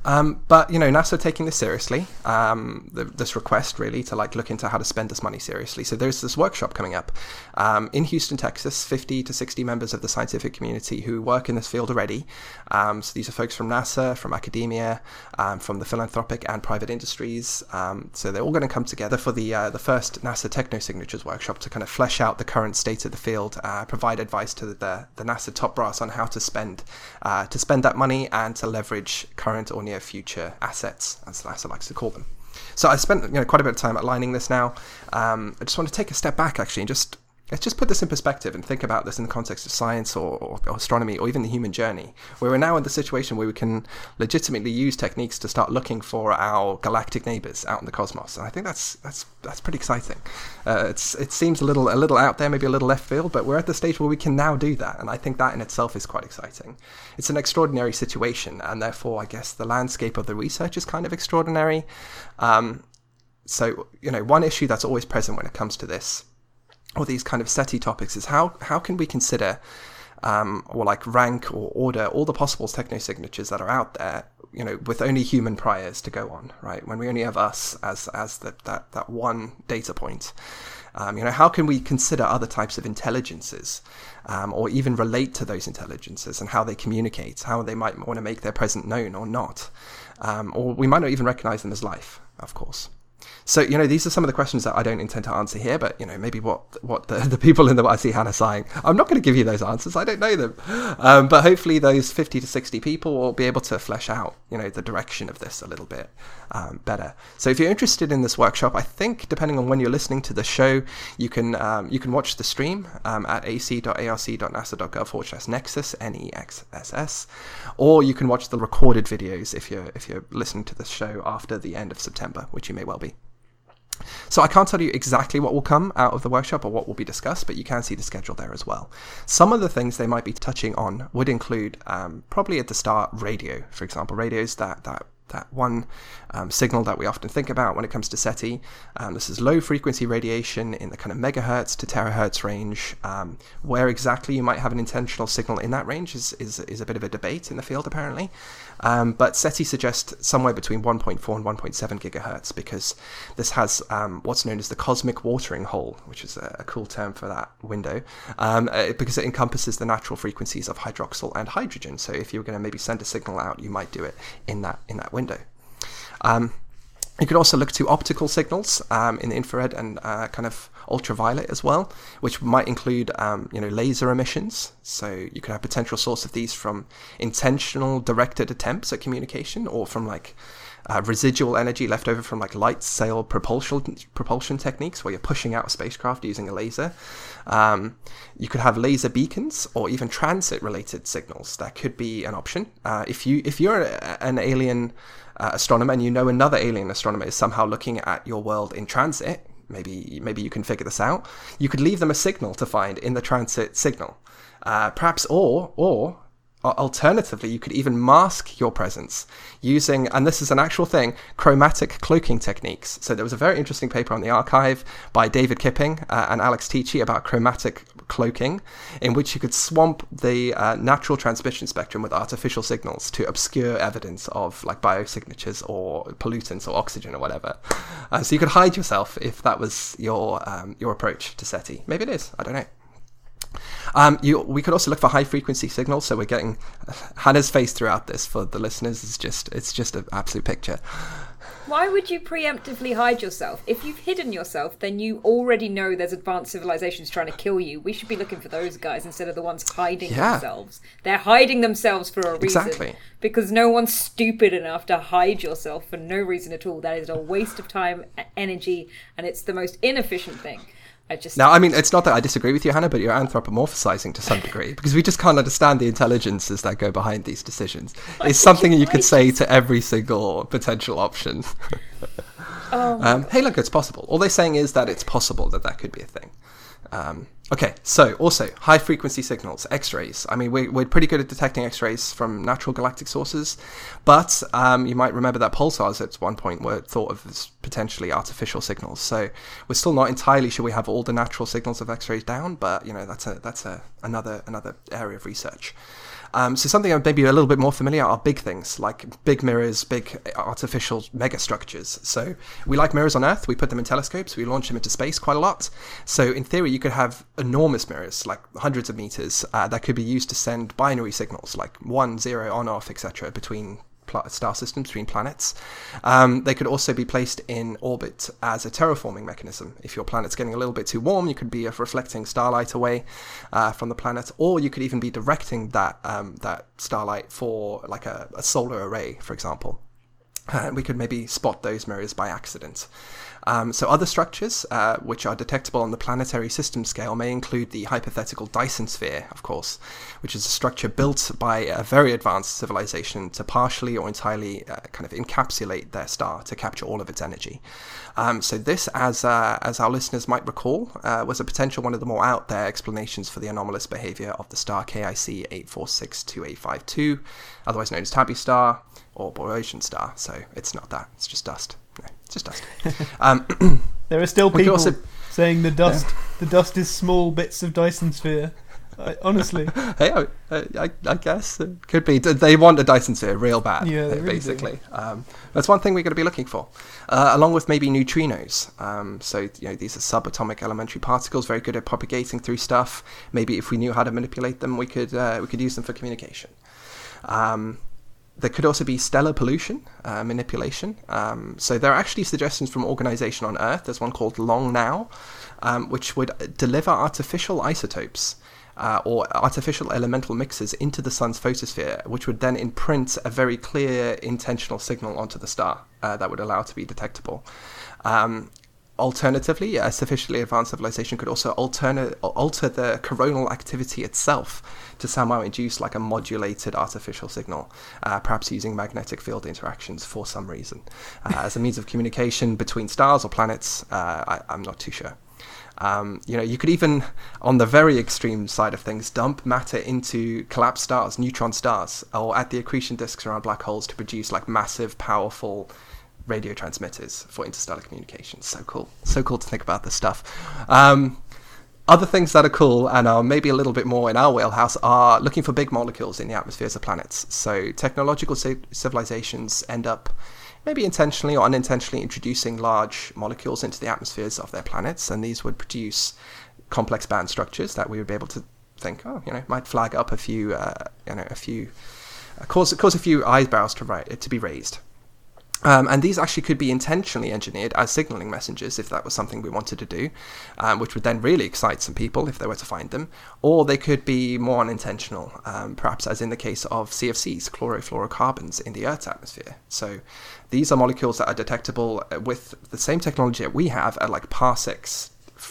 Um, but you know, NASA taking this seriously. Um, the, this request really to like look into how to spend this money seriously. So there's this workshop coming up um, in Houston, Texas. 50 to 60 members of the scientific community who work in this field already. Um, so these are folks from NASA, from academia, um, from the philanthropic and private industries. Um, so they're all going to come together for the uh, the first NASA Techno Signatures workshop to kind of flesh out the current state of the field, uh, provide advice to the, the NASA top brass on how to spend uh, to spend that money and to leverage current or near near future assets, as NASA likes to call them. So I spent you know quite a bit of time outlining this now. Um, I just want to take a step back actually and just let's just put this in perspective and think about this in the context of science or, or, astronomy or even the human journey, where we're now in the situation where we can legitimately use techniques to start looking for our galactic neighbors out in the cosmos. And I think that's that's that's pretty exciting. Uh, it's it seems a little a little out there, maybe a little left field, but we're at the stage where we can now do that, and I think that in itself is quite exciting. It's an extraordinary situation, and therefore, I guess the landscape of the research is kind of extraordinary. Um, so you know, one issue that's always present when it comes to this or these kind of SETI topics is how how can we consider um, or like rank or order all the possible techno signatures that are out there, you know, with only human priors to go on, right? When we only have us as as the, that that one data point. Um, you know, how can we consider other types of intelligences, um, or even relate to those intelligences and how they communicate, how they might want to make their presence known or not, um, or we might not even recognize them as life, of course. So, you know, these are some of the questions that I don't intend to answer here, but, you know, maybe what what the, the people in the, I see Hannah saying, I'm not going to give you those answers. I don't know them. Um, but hopefully those 50 to 60 people will be able to flesh out, you know, the direction of this a little bit um, better. So if you're interested in this workshop, I think depending on when you're listening to the show, you can um, you can watch the stream um, at ac.arc.nasa.gov forward nexus, N-E-X-S-S, or you can watch the recorded videos if you're, if you're listening to the show after the end of September, which you may well be. So I can't tell you exactly what will come out of the workshop or what will be discussed, but you can see the schedule there as well. Some of the things they might be touching on would include um, probably at the start radio, for example, radios that that that one um, signal that we often think about when it comes to SETI. Um, this is low frequency radiation in the kind of megahertz to terahertz range. Um, where exactly you might have an intentional signal in that range is, is, is a bit of a debate in the field, apparently. Um, but SETI suggests somewhere between 1.4 and 1.7 gigahertz because this has um, what's known as the cosmic watering hole, which is a, a cool term for that window, um, uh, because it encompasses the natural frequencies of hydroxyl and hydrogen. So if you were going to maybe send a signal out, you might do it in that in that window. Um, you could also look to optical signals um, in the infrared and uh, kind of ultraviolet as well, which might include um, you know laser emissions. So you could have potential source of these from intentional directed attempts at communication, or from like uh, residual energy left over from like light sail propulsion propulsion techniques, where you're pushing out a spacecraft using a laser. Um, you could have laser beacons, or even transit related signals. That could be an option. Uh, if you if you're a, an alien uh, astronomer and you know another alien astronomer is somehow looking at your world in transit, maybe maybe you can figure this out. You could leave them a signal to find in the transit signal, uh, perhaps, or or alternatively, you could even mask your presence using, and this is an actual thing, chromatic cloaking techniques. So there was a very interesting paper on the archive by David Kipping uh, and Alex Teachey about chromatic cloaking, in which you could swamp the uh, natural transmission spectrum with artificial signals to obscure evidence of like biosignatures or pollutants or oxygen or whatever. Uh, so you could hide yourself if that was your um, your approach to SETI. Maybe it is. I don't know. Um, you, we could also look for high frequency signals. So we're getting Hannah's face throughout this for the listeners. It's just it's just an absolute picture. Why would you preemptively hide yourself? If you've hidden yourself, then you already know there's advanced civilizations trying to kill you. We should be looking for those guys instead of the ones hiding Yeah. themselves. They're hiding themselves for a reason. Exactly. Because no one's stupid enough to hide yourself for no reason at all. That is a waste of time, energy, and it's the most inefficient thing. I just Now, I mean, it's not that I disagree with you, Hannah, but you're anthropomorphizing to some degree because we just can't understand the intelligences that go behind these decisions. It's something you could say to every single potential option. um, hey, look, it's possible. All they're saying is that it's possible that that could be a thing. Um, okay, so also high frequency signals, X rays. I mean, we, we're pretty good at detecting X rays from natural galactic sources, but um, you might remember that pulsars at one point were thought of as potentially artificial signals. So we're still not entirely sure we have all the natural signals of X rays down, but you know that's a that's a another another area of research. Um, so something I'm maybe a little bit more familiar are big things like big mirrors, big artificial megastructures. So we like mirrors on Earth. We put them in telescopes. We launch them into space quite a lot. So in theory, you could have enormous mirrors, like hundreds of meters, uh, that could be used to send binary signals, like one, zero, on, off, etc., between star systems, between planets. Um, they could also be placed in orbit as a terraforming mechanism. If your planet's getting a little bit too warm, you could be uh, reflecting starlight away uh, from the planet, or you could even be directing that um, that starlight for like a, a solar array, for example. And we could maybe spot those mirrors by accident. Um, so, other structures uh, which are detectable on the planetary system scale may include the hypothetical Dyson sphere, of course, which is a structure built by a very advanced civilization to partially or entirely uh, kind of encapsulate their star to capture all of its energy. Um, so, this, as uh, as our listeners might recall, uh, was a potential one of the more out there explanations for the anomalous behavior of the star KIC 8462852, otherwise known as Tabby star or Boyajian star. So, it's not that; it's just dust. No, it's just dust. Um, There are still people also- saying the dust the dust is small bits of Dyson sphere. I, honestly, hey, I, I, I guess it could be. They want a Dyson sphere real bad, Yeah, they really do. basically. Um, that's one thing we're going to be looking for, uh, along with maybe neutrinos. Um, so you know, these are subatomic elementary particles, very good at propagating through stuff. Maybe if we knew how to manipulate them, we could uh, we could use them for communication. Um, there could also be stellar pollution uh, manipulation. Um, so there are actually suggestions from organization on Earth. There's one called Long Now, um, which would deliver artificial isotopes uh, or artificial elemental mixes into the sun's photosphere, which would then imprint a very clear intentional signal onto the star uh, that would allow it to be detectable. Um, Alternatively, a sufficiently advanced civilization could also alterna- alter the coronal activity itself to somehow induce like a modulated artificial signal, uh, perhaps using magnetic field interactions for some reason. Uh, as a means of communication between stars or planets, uh, I, I'm not too sure. Um, you know, you could even, on the very extreme side of things, dump matter into collapsed stars, neutron stars, or at the accretion disks around black holes to produce like massive, powerful radio transmitters for interstellar communication. So cool. So cool to think about this stuff. Um, other things that are cool and are maybe a little bit more in our wheelhouse are looking for big molecules in the atmospheres of planets. So technological ci- civilizations end up maybe intentionally or unintentionally introducing large molecules into the atmospheres of their planets, and these would produce complex band structures that we would be able to think, oh, you know, might flag up a few, uh, you know, a few, uh, cause cause a few eyebrows to to be raised. Um, and these actually could be intentionally engineered as signaling messengers if that was something we wanted to do, um, which would then really excite some people if they were to find them. Or they could be more unintentional, um, perhaps as in the case of CFCs, chlorofluorocarbons, in the Earth's atmosphere. So these are molecules that are detectable uh, with the same technology that we have at like parsecs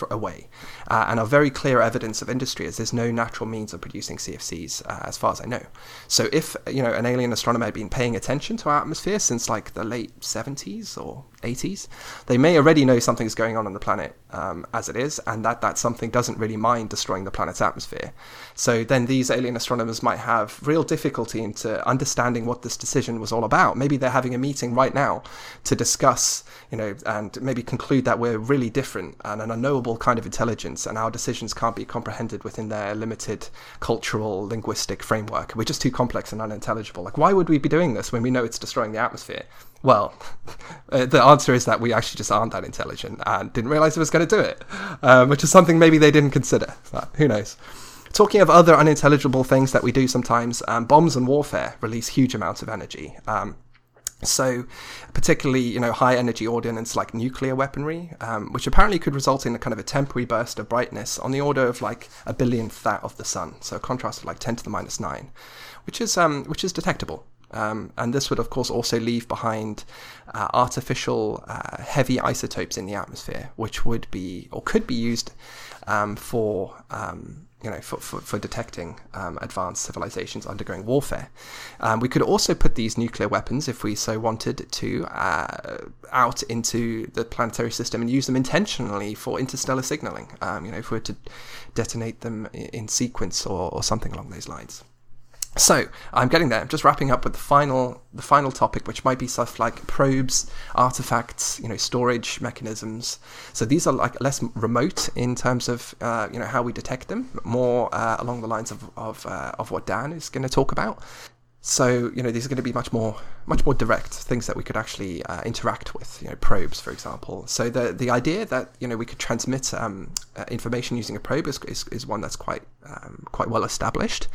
away, uh, and are very clear evidence of industry, as there's no natural means of producing CFCs, uh, as far as I know. So if you know an alien astronomer had been paying attention to our atmosphere since like the late 70s or 80s, they may already know something's going on on the planet um, as it is, and that that something doesn't really mind destroying the planet's atmosphere. So then these alien astronomers might have real difficulty into understanding what this decision was all about. Maybe they're having a meeting right now to discuss, you know, and maybe conclude that we're really different and an unknowable kind of intelligence, and our decisions can't be comprehended within their limited cultural linguistic framework. We're just too complex and unintelligible. Like, why would we be doing this when we know it's destroying the atmosphere? Well, uh, the answer is that we actually just aren't that intelligent and didn't realize it was going to do it, um, which is something maybe they didn't consider. Who knows? Talking of other unintelligible things that we do sometimes, um, bombs and warfare release huge amounts of energy. Um, So, particularly, you know, high energy ordnance like nuclear weaponry, um, which apparently could result in a kind of a temporary burst of brightness on the order of like a billionth that of the sun. So, a contrast of like 10 to the minus 9, which is, um, which is detectable. Um, and this would, of course, also leave behind uh, artificial uh, heavy isotopes in the atmosphere, which would be or could be used um, for um, you know, for, for, for detecting um, advanced civilizations undergoing warfare. Um, we could also put these nuclear weapons, if we so wanted to, uh, out into the planetary system and use them intentionally for interstellar signaling, um, you know, if we were to detonate them in sequence or, or something along those lines. So I'm getting there. I'm just wrapping up with the final the final topic, which might be stuff like probes, artifacts, you know, storage mechanisms. So these are like less remote in terms of uh, you know how we detect them, more uh, along the lines of of, uh, of what Dan is going to talk about. So you know these are going to be much more much more direct things that we could actually uh, interact with. You know probes, for example. So the the idea that you know we could transmit um, uh, information using a probe is, is, is one that's quite um, quite well established.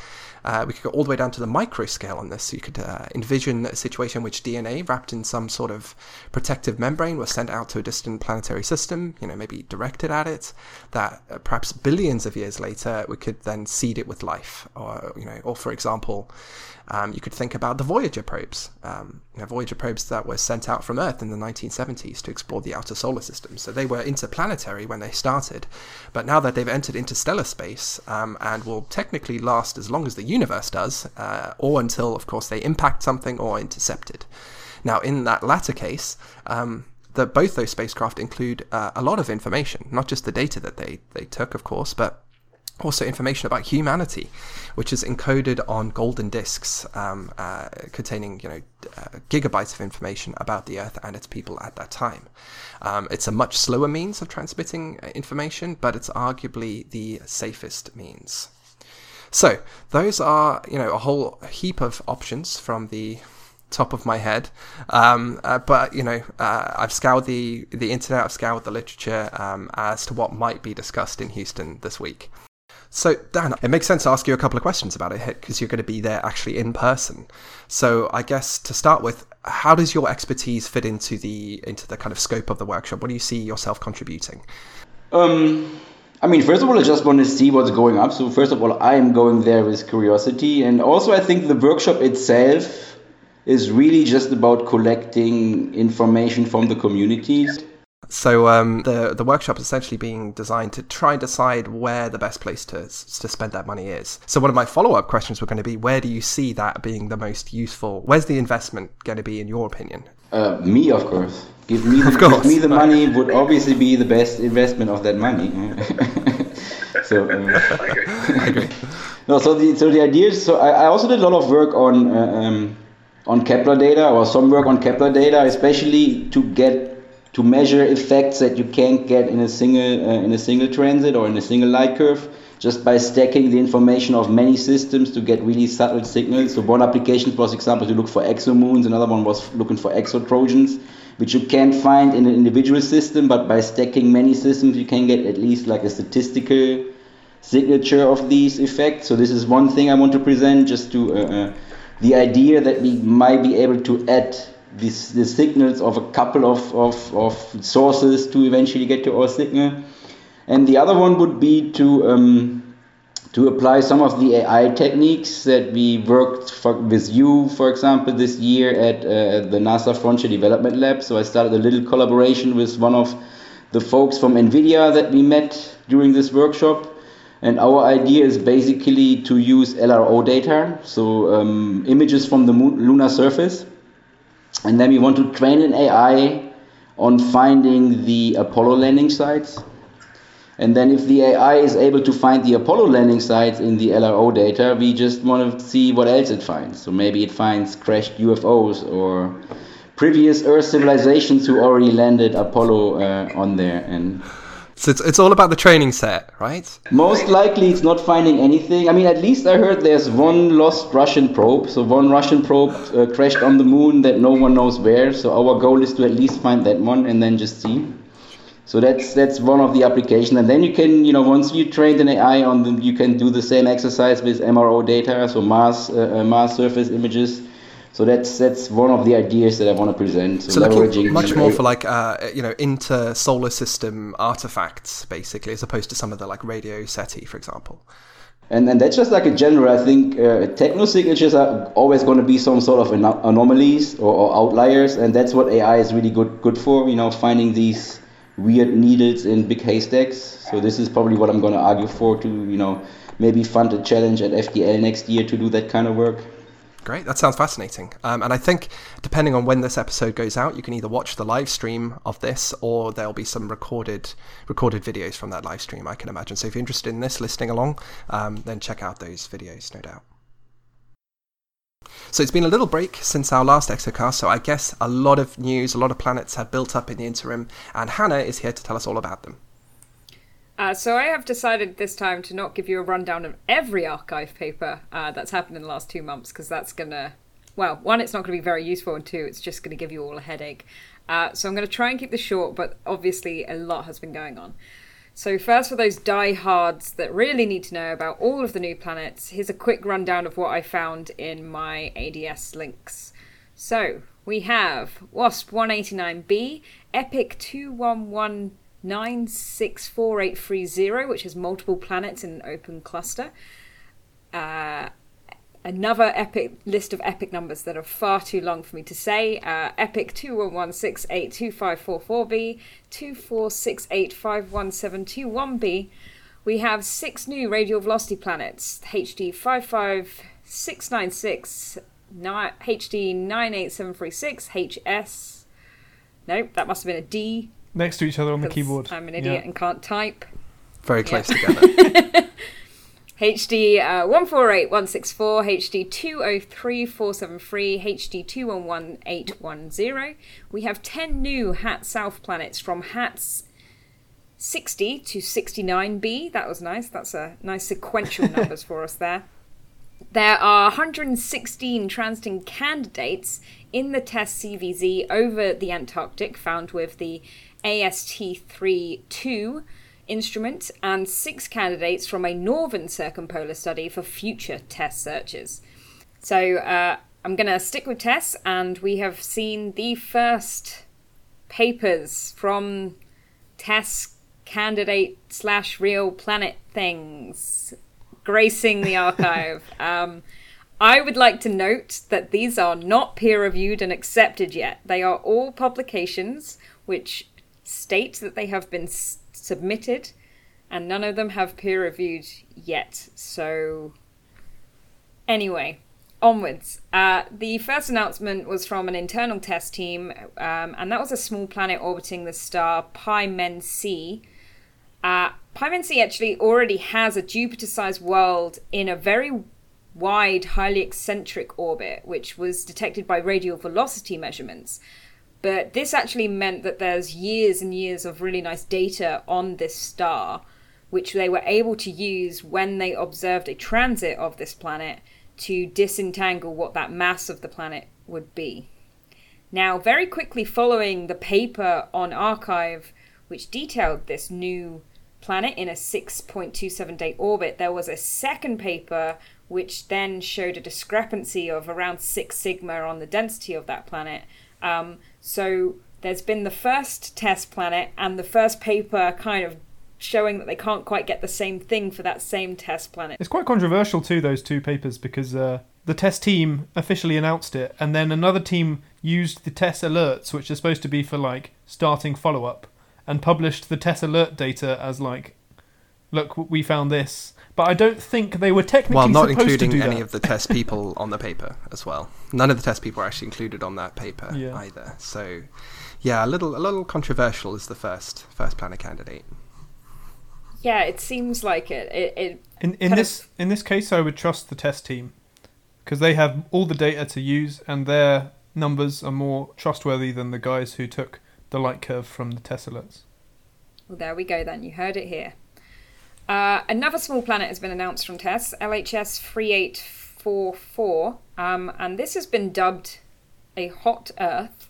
Uh, we could go all the way down to the micro scale on this. So you could uh, envision a situation in which DNA wrapped in some sort of protective membrane was sent out to a distant planetary system. You know maybe directed at it. That uh, perhaps billions of years later we could then seed it with life, or you know, or for example. Um, you could think about the Voyager probes, um, you know, Voyager probes that were sent out from Earth in the 1970s to explore the outer solar system. So they were interplanetary when they started, but now that they've entered interstellar space um, and will technically last as long as the universe does, uh, or until, of course, they impact something or intercept it. Now, in that latter case, um, the, both those spacecraft include uh, a lot of information, not just the data that they, they took, of course, but also information about humanity, which is encoded on golden disks um, uh, containing you know uh, gigabytes of information about the Earth and its people at that time. Um, it's a much slower means of transmitting uh, information, but it's arguably the safest means. So those are you know a whole heap of options from the top of my head. Um, uh, but you know, uh, I've scoured the the internet, I've scoured the literature um, as to what might be discussed in Houston this week. So, Dan, it makes sense to ask you a couple of questions about it because you're going to be there actually in person. So, I guess to start with, how does your expertise fit into the into the kind of scope of the workshop? What do you see yourself contributing? Um, I mean, first of all, I just want to see what's going up. So, first of all, I am going there with curiosity, and also I think the workshop itself is really just about collecting information from the communities. So um, the the workshop is essentially being designed to try and decide where the best place to to spend that money is. So one of my follow up questions were going to be, where do you see that being the most useful? Where's the investment going to be, in your opinion? Uh, me, of course. Give me the, of course. Give me the money would obviously be the best investment of that money. so um, I agree. no, so the so the idea is so I, I also did a lot of work on. Uh, um, on Kepler data, or some work on Kepler data, especially to get to measure effects that you can't get in a single uh, in a single transit or in a single light curve just by stacking the information of many systems to get really subtle signals. So one application was, example, to look for exomoons. Another one was looking for exotrojans, which you can't find in an individual system, but by stacking many systems, you can get at least like a statistical signature of these effects. So this is one thing I want to present, just to uh, uh, the idea that we might be able to add these, the signals of a couple of, of, of sources to eventually get to our signal. And the other one would be to um, to apply some of the AI techniques that we worked for, with you, for example, this year at uh, the NASA Frontier Development Lab. So I started a little collaboration with one of the folks from NVIDIA that we met during this workshop. And our idea is basically to use LRO data, so um, images from the moon, lunar surface, and then we want to train an AI on finding the Apollo landing sites. And then if the AI is able to find the Apollo landing sites in the LRO data, we just want to see what else it finds. So maybe it finds crashed UFOs or previous Earth civilizations who already landed Apollo uh, on there. And so it's, it's all about the training set, right? Most likely it's not finding anything. I mean, at least I heard there's one lost Russian probe. So one Russian probe uh, crashed on the moon that no one knows where. So our goal is to at least find that one and then just see. So that's that's one of the applications. And then you can, you know, once you trained an AI on them, you can do the same exercise with MRO data, so Mars uh, uh, Mars surface images. So that's that's one of the ideas that I want to present. So, So leveraging much more for like uh, you know inter solar system artifacts, basically, as opposed to some of the like radio SETI, for example. And and that's just like a general. I think uh, techno signatures are always going to be some sort of ano- anomalies or, or outliers, and that's what AI is really good good for. You know, finding these weird needles in big haystacks. So this is probably what I'm going to argue for to you know maybe fund a challenge at FDL next year to do that kind of work. Great, that sounds fascinating. Um, and I think depending on when this episode goes out, you can either watch the live stream of this, or there'll be some recorded recorded videos from that live stream. I can imagine. So if you're interested in this, listening along, um, then check out those videos, no doubt. So it's been a little break since our last Exocast, so I guess a lot of news, a lot of planets have built up in the interim, and Hannah is here to tell us all about them. Uh, so I have decided this time to not give you a rundown of every archive paper uh, that's happened in the last two months because that's gonna, well, one, it's not going to be very useful, and two, it's just going to give you all a headache. Uh, so I'm going to try and keep this short, but obviously a lot has been going on. So first, for those diehards that really need to know about all of the new planets, here's a quick rundown of what I found in my ADS links. So we have WASP 189b, Epic 211964830, which has multiple planets in an open cluster. Uh, another epic list of epic numbers that are far too long for me to say. Uh, epic 211682544b, 246851721b. We have six new radial velocity planets HD 55696, HD 98736, HS. Nope, that must have been a D. Next to each other on the keyboard. I'm an idiot Yeah. and can't type. Very close together. HD uh, 148164, HD 203473, HD 211810. We have 10 new HAT South planets from HATS 60 to 69b. That was nice. That's a nice sequential numbers for us there. There are 116 transiting candidates in the TESS CVZ over the Antarctic, found with the AST-3-2 instrument, and six candidates from a northern circumpolar study for future TESS searches. So uh, I'm going to stick with TESS, and we have seen the first papers from TESS candidate slash real planet things gracing the archive. um, I would like to note that these are not peer reviewed and accepted yet. They are all publications which state that they have been s- submitted, and none of them have peer reviewed yet. So, anyway, onwards. Uh, the first announcement was from an internal TESS team, um, and that was a small planet orbiting the star Pi Men C. Uh, Pi Men C actually already has a Jupiter sized world in a very wide, highly eccentric orbit, which was detected by radial velocity measurements. But this actually meant that there's years and years of really nice data on this star, which they were able to use when they observed a transit of this planet to disentangle what that mass of the planet would be. Now, very quickly following the paper on Archive, which detailed this new planet in a 6.27 day orbit, there was a second paper which then showed a discrepancy of around 6 sigma on the density of that planet. Um, so there's been the first TESS planet and the first paper kind of showing that they can't quite get the same thing for that same TESS planet. It's quite controversial too, those two papers, because uh, the TESS team officially announced it, and then another team used the TESS alerts, which are supposed to be for like starting follow up, and published the TESS alert data as like, look, we found this. But I don't think they were technically While not supposed to including any that. of the TESS people on the paper as well. None of the TESS people are actually included on that paper Yeah. either. So, yeah, a little a little controversial is the first first planet candidate. Yeah, it seems like it. It, it In in kind this in this case, I would trust the TESS team because they have all the data to use, and their numbers are more trustworthy than the guys who took the light curve from the TESS alerts. Well, there we go then. You heard it here. Uh, another small planet has been announced from TESS, LHS 3844, um, and this has been dubbed a hot Earth,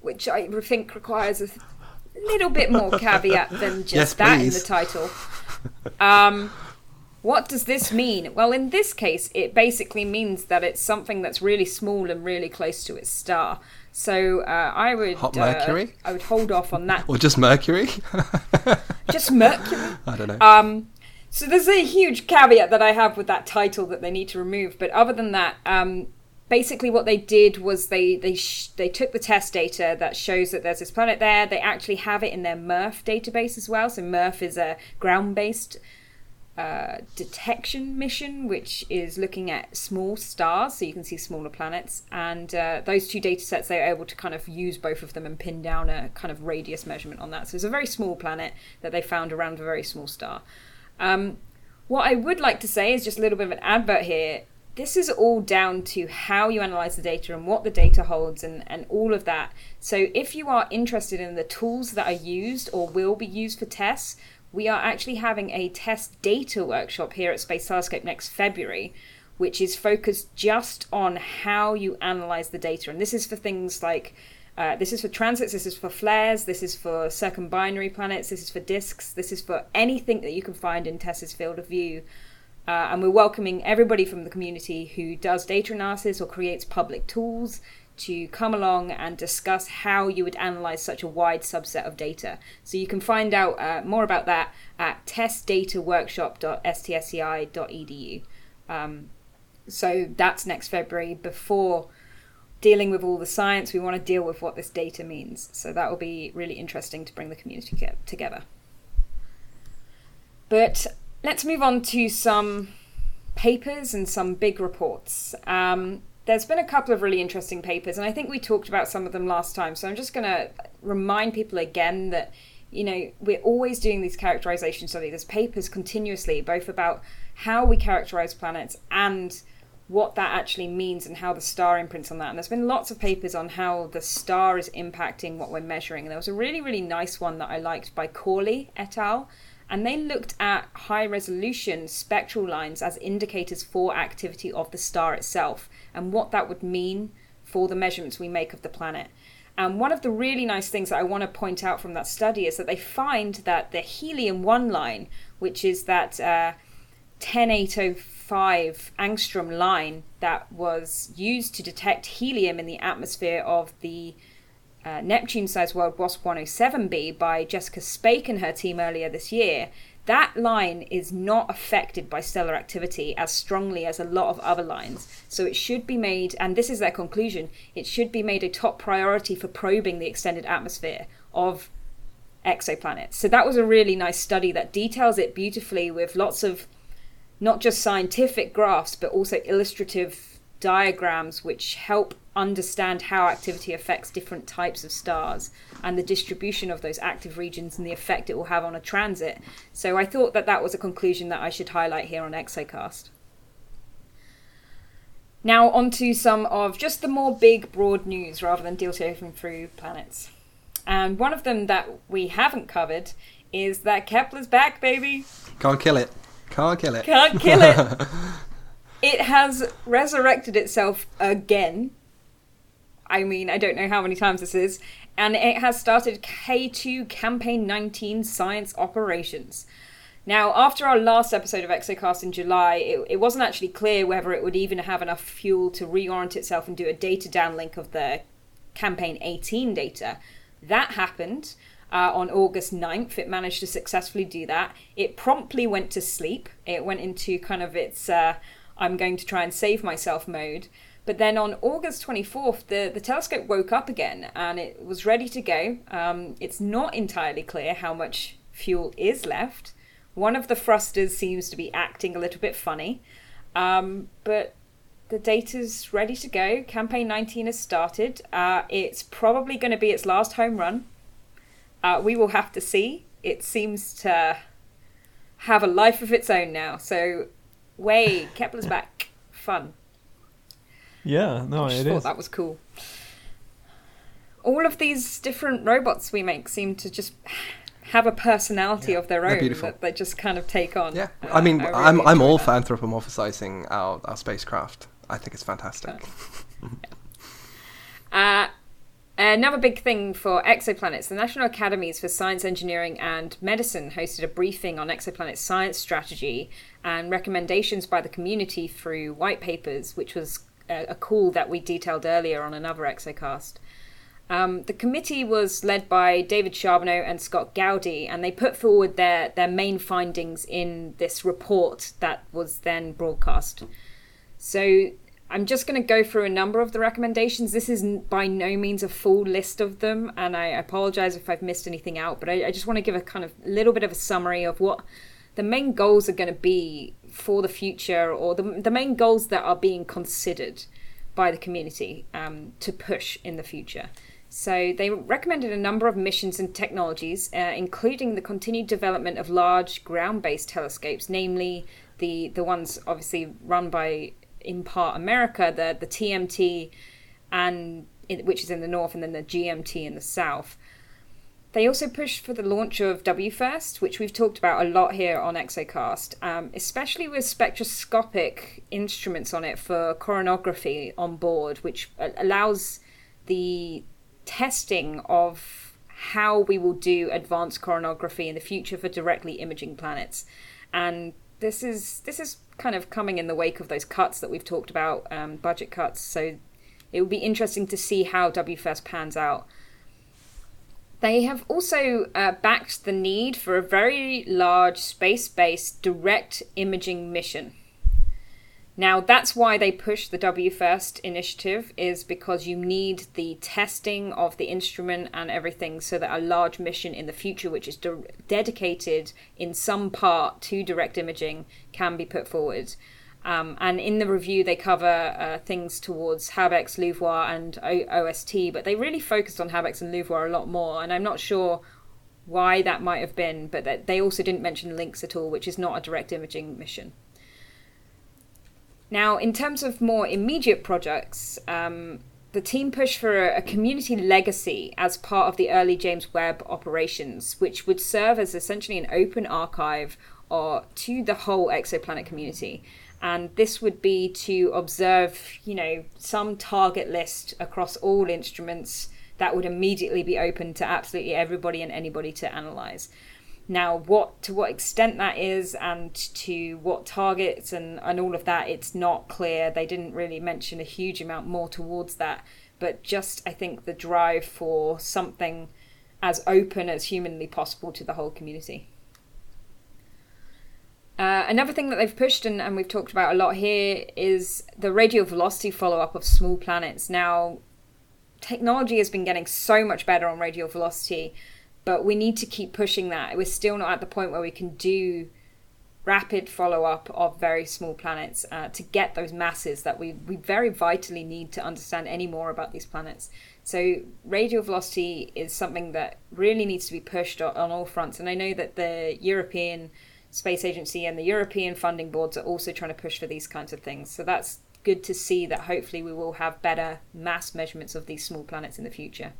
which I think requires a little bit more caveat than just Yes, that in the title. Um, what does this mean? Well, in this case, it basically means that it's something that's really small and really close to its star. So uh, I would Hot uh, Mercury? I would hold off on that. Or just Mercury? Just Mercury. I don't know. Um, so there's a huge caveat that I have with that title that they need to remove. But other than that, um, basically what they did was they they sh- they took the TESS data that shows that there's this planet there. They actually have it in their MEarth database as well. So MEarth is a ground-based uh, detection mission, which is looking at small stars, so you can see smaller planets. And uh, those two data sets, they are able to kind of use both of them and pin down a kind of radius measurement on that. So it's a very small planet that they found around a very small star. Um, what I would like to say is just a little bit of an advert here. This is all down to how you analyze the data and what the data holds and, and all of that. So, if you are interested in the tools that are used or will be used for TESS, we are actually having a TESS data workshop here at Space Telescope next February, which is focused just on how you analyze the data. And this is for things like uh, this is for transits, this is for flares, this is for circumbinary planets, this is for disks, this is for anything that you can find in TESS's field of view. Uh, and we're welcoming everybody from the community who does data analysis or creates public tools to come along and discuss how you would analyze such a wide subset of data. So you can find out uh, more about that at testdataworkshop.stsci.edu. Um, so that's next February before dealing with all the science, we want to deal with what this data means. So that will be really interesting to bring the community ge- together. But let's move on to some papers and some big reports. Um, there's been a couple of really interesting papers, and I think we talked about some of them last time. So I'm just going to remind people again that you know we're always doing these characterization studies. There's papers continuously, both about how we characterize planets and what that actually means and how the star imprints on that. And there's been lots of papers on how the star is impacting what we're measuring. And there was a really, really nice one that I liked by Cauley et al. And they looked at high resolution spectral lines as indicators for activity of the star itself and what that would mean for the measurements we make of the planet. And one of the really nice things that I want to point out from that study is that they find that the helium 1 line, which is that uh, 10805 angstrom line that was used to detect helium in the atmosphere of the uh, Neptune sized world WASP 107b by Jessica Spake and her team earlier this year, that line is not affected by stellar activity as strongly as a lot of other lines. So it should be made, and this is their conclusion, it should be made a top priority for probing the extended atmosphere of exoplanets. So that was a really nice study that details it beautifully with lots of not just scientific graphs, but also illustrative diagrams which help understand how activity affects different types of stars and the distribution of those active regions and the effect it will have on a transit. So I thought that that was a conclusion that I should highlight here on Exocast. Now, on to some of just the more big, broad news rather than delving through planets. And one of them that we haven't covered is that Kepler's back, baby. Can't kill it. Can't kill it. Can't kill it. it has resurrected itself again. I mean, I don't know how many times this is. And it has started K2 Campaign 19 science operations. Now, after our last episode of Exocast in July, it, it wasn't actually clear whether it would even have enough fuel to reorient itself and do a data downlink of the Campaign 18 data. That happened uh, on August 9th. It managed to successfully do that. It promptly went to sleep. It went into kind of its uh, I'm going to try and save myself mode. But then on August 24th, the, the telescope woke up again and it was ready to go. Um, it's not entirely clear how much fuel is left. One of the thrusters seems to be acting a little bit funny. Um, but the data's ready to go. Campaign 19 has started. Uh, it's probably going to be its last home run. Uh, we will have to see. It seems to have a life of its own now. So, way, Kepler's back. Fun. Yeah, no, I just it thought is. that was cool. All of these different robots we make seem to just have a personality of their own beautiful. that they just kind of take on. Yeah, Uh, I mean, really I'm I'm all that. for anthropomorphizing our, our spacecraft. I think it's fantastic. Uh, Another big thing for exoplanets, the National Academies for Science, Engineering and Medicine hosted a briefing on exoplanet science strategy and recommendations by the community through white papers, which was a, a call that we detailed earlier on another Exocast. Um, the committee was led by David Charbonneau and Scott Gaudi, and they put forward their, their main findings in this report that was then broadcast. So I'm just going to go through a number of the recommendations. This is by no means a full list of them, and I apologize if I've missed anything out, but I, I just want to give a kind of little bit of a summary of what the main goals are going to be for the future, or the, the main goals that are being considered by the community um, to push in the future. So they recommended a number of missions and technologies, uh, including the continued development of large ground-based telescopes, namely the the ones obviously run by in part America, the the TMT, and which is in the north, and then the GMT in the south. They also pushed for the launch of WFIRST, which we've talked about a lot here on Exocast, um, especially with spectroscopic instruments on it for coronagraphy on board, which allows the testing of how we will do advanced coronagraphy in the future for directly imaging planets. And this is this is kind of coming in the wake of those cuts that we've talked about, um, budget cuts. So it will be interesting to see how WFIRST pans out. They have also uh, backed the need for a very large space based direct imaging mission. Now, that's why they push the WFIRST initiative, is because you need the testing of the instrument and everything so that a large mission in the future, which is de- dedicated in some part to direct imaging, can be put forward. Um, and in the review, they cover uh, things towards HABEX, LUVOIR, and o- OST, but they really focused on HABEX and LUVOIR a lot more. And I'm not sure why that might have been, but they also didn't mention Lynx at all, which is not a direct imaging mission. Now, in terms of more immediate projects, um, the team pushed for a, community legacy as part of the early James Webb operations, which would serve as essentially an open archive or to the whole exoplanet community. And this would be to observe, you know, some target list across all instruments that would immediately be open to absolutely everybody and anybody to analyze. Now, what to what extent that is and to what targets and, and all of that, it's not clear. They didn't really mention a huge amount more towards that, but just I think the drive for something as open as humanly possible to the whole community. Uh, another thing that they've pushed and, and we've talked about a lot here is the radial velocity follow up of small planets. Now, technology has been getting so much better on radial velocity but we need to keep pushing that. We're still not at the point where we can do rapid follow up of very small planets uh, to get those masses that we, we very vitally need to understand any more about these planets. So, radial velocity is something that really needs to be pushed on, on all fronts. And I know that the European Space Agency and the European funding boards are also trying to push for these kinds of things. So, that's good to see that hopefully we will have better mass measurements of these small planets in the future.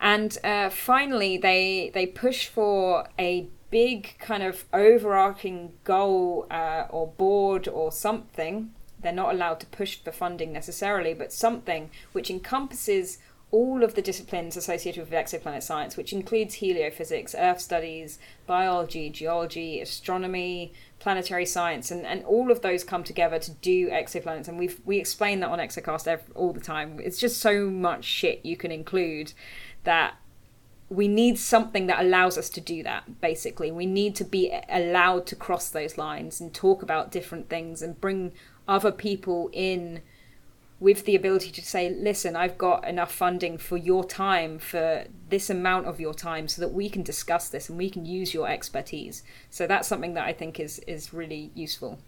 And uh, finally, they they push for a big kind of overarching goal uh, or board or something. They're not allowed to push for funding necessarily, but something which encompasses all of the disciplines associated with exoplanet science, which includes heliophysics, Earth studies, biology, geology, astronomy, planetary science, and, and all of those come together to do exoplanets. And we we explain that on Exocast every, all the time. It's just so much shit you can include that we need something that allows us to do that basically. We need to be allowed to cross those lines and talk about different things and bring other people in with the ability to say listen i've got enough funding for your time for this amount of your time so that we can discuss this and we can use your expertise. So that's something that i think is is really useful.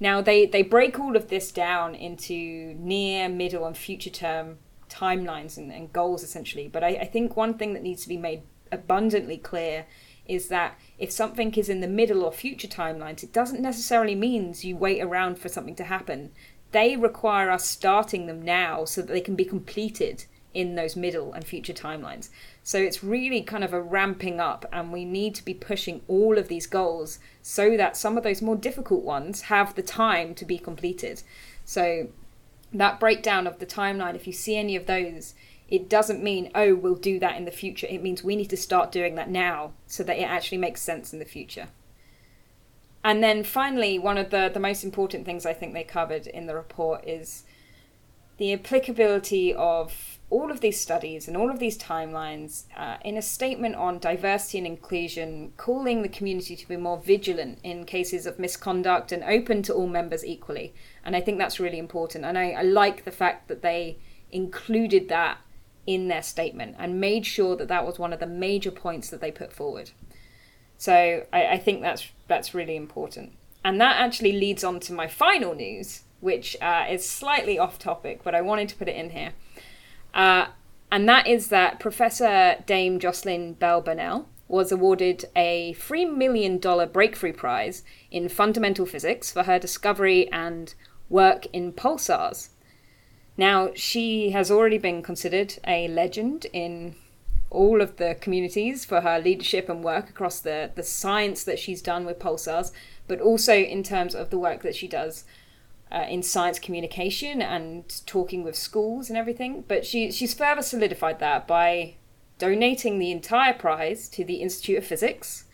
Now they they break all of this down into near middle and future term timelines and, and goals essentially. But I, I think one thing that needs to be made abundantly clear is that if something is in the middle or future timelines, it doesn't necessarily means you wait around for something to happen. They require us starting them now so that they can be completed in those middle and future timelines. So it's really kind of a ramping up, and we need to be pushing all of these goals so that some of those more difficult ones have the time to be completed. So that breakdown of the timeline, if you see any of those, it doesn't mean, oh, we'll do that in the future. It means we need to start doing that now so that it actually makes sense in the future. And then finally, one of the, the most important things I think they covered in the report is the applicability of all of these studies and all of these timelines uh, in a statement on diversity and inclusion, calling the community to be more vigilant in cases of misconduct and open to all members equally. And I think that's really important. And I, I like the fact that they included that in their statement and made sure that that was one of the major points that they put forward. So I, I think that's that's really important. And that actually leads on to my final news, which uh, is slightly off topic, but I wanted to put it in here. Uh, and that is that Professor Dame Jocelyn Bell Burnell was awarded a $3 million breakthrough prize in fundamental physics for her discovery and work in pulsars. Now, she has already been considered a legend in all of the communities for her leadership and work across the, the science that she's done with pulsars, but also in terms of the work that she does uh, in science communication and talking with schools and everything. But she, she's further solidified that by donating the entire prize to the Institute of Physics.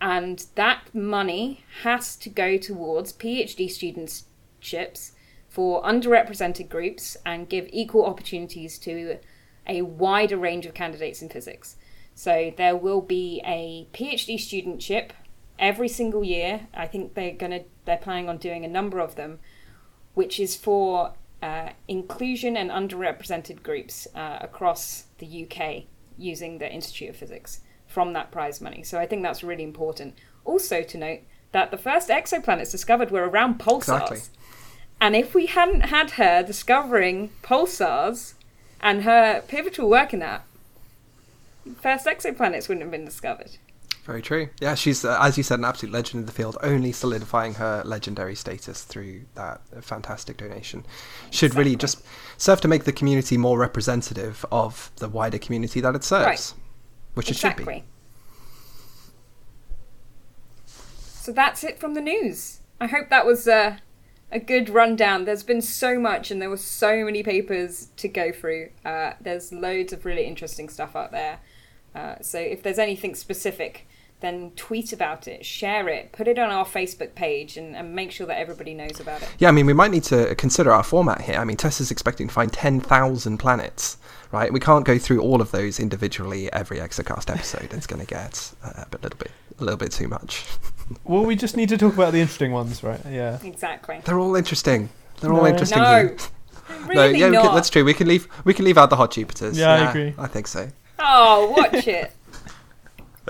And that money has to go towards PhD studentships for underrepresented groups and give equal opportunities to a wider range of candidates in physics. So there will be a PhD studentship every single year. I think they're gonna they're planning on doing a number of them, which is for uh, inclusion and underrepresented groups uh, across the UK using the Institute of Physics from that prize money. So I think that's really important. Also to note that the first exoplanets discovered were around pulsars. Exactly. And if we hadn't had her discovering pulsars and her pivotal work in that, first exoplanets wouldn't have been discovered. Very true. Yeah, she's, uh, as you said, an absolute legend in the field, only solidifying her legendary status through that fantastic donation. Should really just serve to make the community more representative of the wider community that it serves, Right. which it should be. So that's it from the news. I hope that was uh, a good rundown. There's been so much, and there were so many papers to go through. Uh, there's loads of really interesting stuff out there. Uh, so if there's anything specific, then tweet about it, share it, put it on our Facebook page, and, and make sure that everybody knows about it. Yeah, I mean, we might need to consider our format here. I mean, TESS is expecting to find 10,000 planets, right? We can't go through all of those individually every Exocast episode. it's going to get uh, a little bit, a little bit too much. Well, we just need to talk about the interesting ones, right? Yeah. Exactly. They're all interesting. They're all interesting. No, you- really no, yeah, we can, that's true. We can leave. We can leave out the hot Jupiters. Yeah, I agree. I think so. Oh, watch it.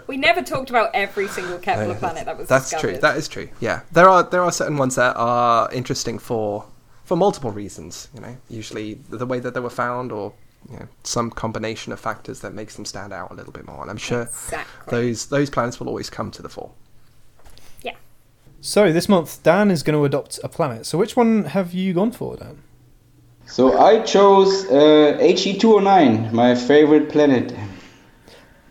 We never talked about every single Kepler planet that was That's discovered. true. That is true. Yeah, there are there are certain ones that are interesting for for multiple reasons. You know, usually the, the way that they were found, or you know, some combination of factors that makes them stand out a little bit more. And I'm sure Exactly. those those planets will always come to the fore. Yeah. So this month, Dan is going to adopt a planet. So which one have you gone for, Dan? So I chose uh, HD209, my favorite planet.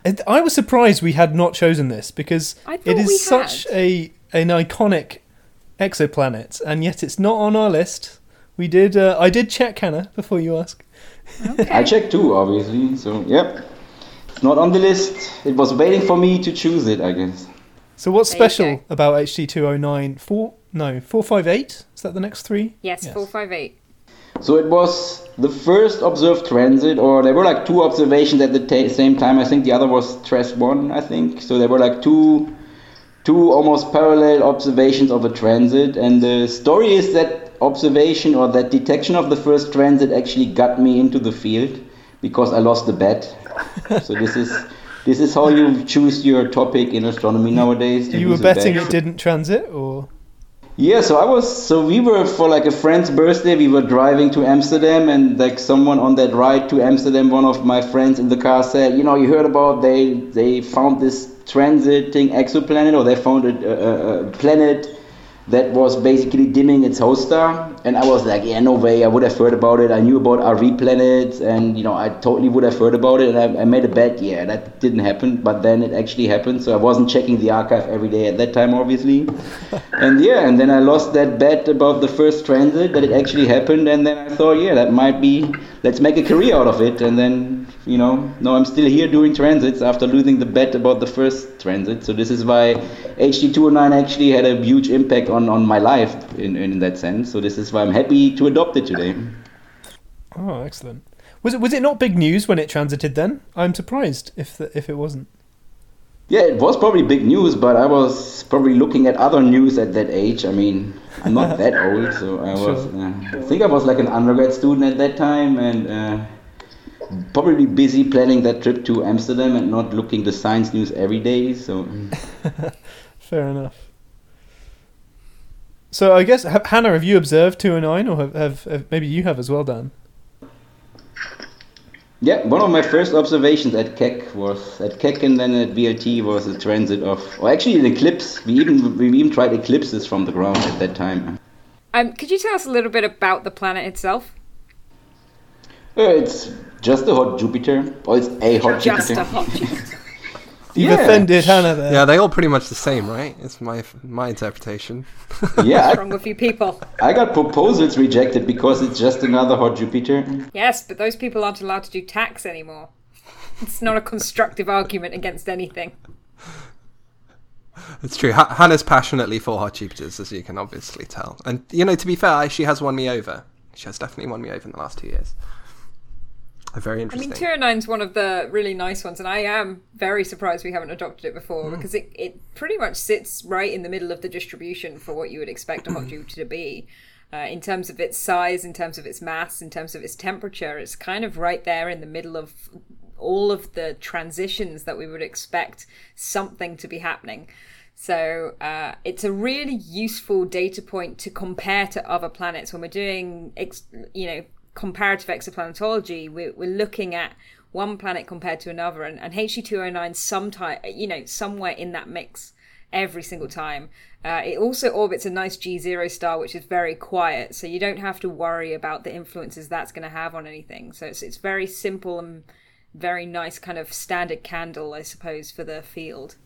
It, I was surprised we had not chosen this because I it thought is we such a an iconic exoplanet, and yet it's not on our list. We did. Uh, I did check Hannah before you ask. I checked too, obviously. So yep, it's not on the list. It was waiting for me to choose it, I guess. So what's There special go. about HD two oh nine four? No, four five eight. Is that the next three? Yes, Yes. 458. So it was the first observed transit, or there were like two observations at the ta- same time. I think the other was TrES one. I think so. There were like two, two almost parallel observations of a transit, and the story is that observation or that detection of the first transit actually got me into the field because I lost the bet. so this is this is how you choose your topic in astronomy nowadays. You were betting bet. it didn't transit, or Yeah, so I was so we were for like a friend's birthday. We were driving to Amsterdam, and like someone on that ride to Amsterdam, one of my friends in the car said, "You know, you heard about they they found this transiting exoplanet, or they found a, a, a planet that was basically dimming its host star. And I was like, yeah, no way, I would have heard about it. I knew about RV planets, and you know, I totally would have heard about it. And I, I made a bet, yeah, that didn't happen, but then it actually happened. So I wasn't checking the archive every day at that time, obviously. and yeah, and then I lost that bet about the first transit that it actually happened, and then I thought, yeah, that might be, let's make a career out of it. And then, you know, no, I'm still here doing transits after losing the bet about the first transit. So this is why HD209 actually had a huge impact on, on my life in, in that sense. So this is why I'm happy to adopt it today. Oh, excellent. Was it was it not big news when it transited then? I'm surprised if the, if it wasn't. Yeah, it was probably big news, but I was probably looking at other news at that age. I mean, I'm not that old, so I was. Sure. Uh, I think I was like an undergrad student at that time, and uh, probably busy planning that trip to Amsterdam and not looking the science news every day. So Fair enough. So I guess ha- Hannah, have you observed 209, or have, have, have maybe you have as well, Dan? yeah, one of my first observations at Keck was at Keck and then at VLT was a transit of, or actually an eclipse. We even we even tried eclipses from the ground at that time. Um, could you tell us a little bit about the planet itself? Uh, it's just a hot Jupiter, or it's a hot Just Jupiter. a hot Jupiter. You've Yeah. offended Hannah there. Yeah, they all pretty much the same, right? It's my my interpretation. yeah, What's wrong with you people? I, I got proposals rejected because it's just another hot Jupiter. Yes, but those people aren't allowed to do tax anymore. It's not a constructive argument against anything. It's true. Ha- Hannah's passionately for hot Jupiters, as you can obviously tell. And you know, to be fair, she has won me over. She has definitely won me over in the last two years. Very interesting. I mean, 209 is one of the really nice ones, and I am very surprised we haven't adopted it before because it, it pretty much sits right in the middle of the distribution for what you would expect a hot Jupiter to be. Uh, in terms of its size, in terms of its mass, in terms of its temperature, it's kind of right there in the middle of all of the transitions that we would expect something to be happening. So uh, it's a really useful data point to compare to other planets when we're doing, ex- you know, comparative exoplanetology. We're, we're looking at one planet compared to another, and, and HD209 sometime, you know, somewhere in that mix every single time. Uh, it also orbits a nice G0 star, which is very quiet, so you don't have to worry about the influences that's going to have on anything. So it's it's very simple and very nice kind of standard candle, I suppose, for the field.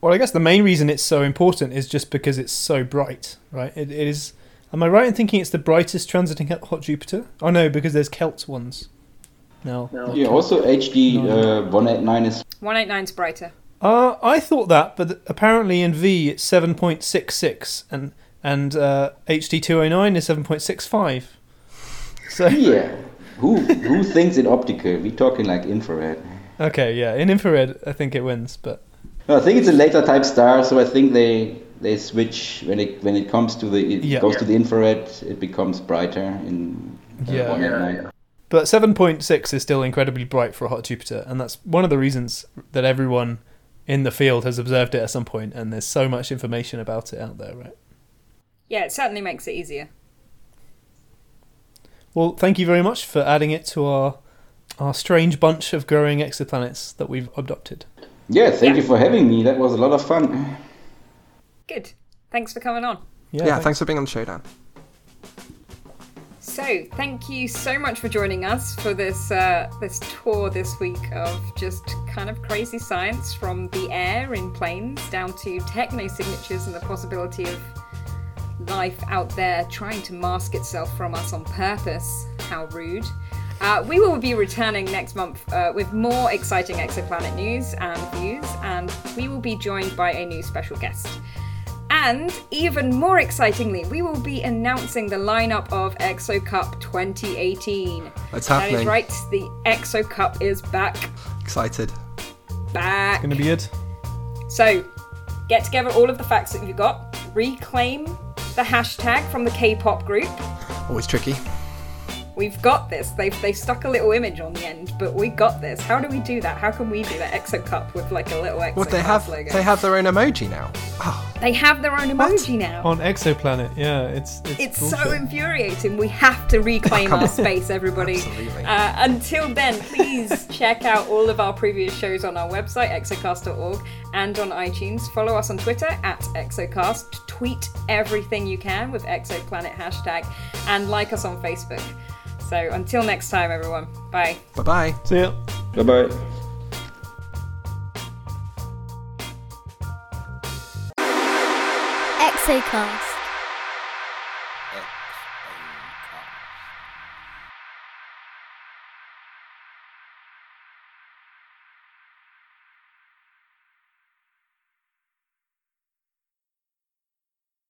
Well, I guess the main reason it's so important is just because it's so bright, right? It, it is. Am I right in thinking it's the brightest transiting hot hot Jupiter? Oh no, because there's KELT ones. No. Yeah, also HD uh, 189 is 189's brighter. Uh, I thought that, but apparently in V it's seven point six six, and and uh, HD two hundred nine is seven point six five. So yeah. Who who thinks in optical? We talking like infrared. okay, yeah, in infrared I think it wins, but No, I think it's a later type star, so I think they they switch when it when it comes to the it Yeah. goes to the infrared, it becomes brighter in uh, Yeah. 189. But 7.6 is still incredibly bright for a hot Jupiter, and that's one of the reasons that everyone in the field has observed it at some point, and there's so much information about it out there, right? Yeah, it certainly makes it easier. Well, thank you very much for adding it to our our strange bunch of growing exoplanets that we've adopted. Yeah, thank Yeah. you for having me. That was a lot of fun. Good. Thanks for coming on. Yeah, yeah, thanks. thanks for being on the show, Dan. So, thank you so much for joining us for this uh, this tour this week of just kind of crazy science from the air in planes down to techno signatures and the possibility of life out there trying to mask itself from us on purpose. How rude. Uh, we will be returning next month uh, with more exciting exoplanet news and views, and we will be joined by a new special guest. And even more excitingly, we will be announcing the lineup of Exo Cup 2018. That's happening. is right, the Exo Cup is back. Excited. Back. Gonna be good. So, get together all of the facts that you've got, reclaim the hashtag from the K pop group. Always tricky. We've got this. They've, they've stuck a little image on the end, but we got this. How do we do that? How can we do that Exo Cup with like a little Exo What they Cup have? logo? They have their own emoji now. Oh, They have their own emoji now. On Exoplanet, yeah, it's it's, It's bullshit. so infuriating. We have to reclaim Come our space, everybody. Absolutely. Uh, until then, please check out all of our previous shows on our website, exocast.org, and on iTunes. Follow us on Twitter at exocast. Tweet everything you can with exoplanet hashtag, and like us on Facebook. So until next time, everyone. Bye. Bye bye. See ya. Bye bye. Exocast.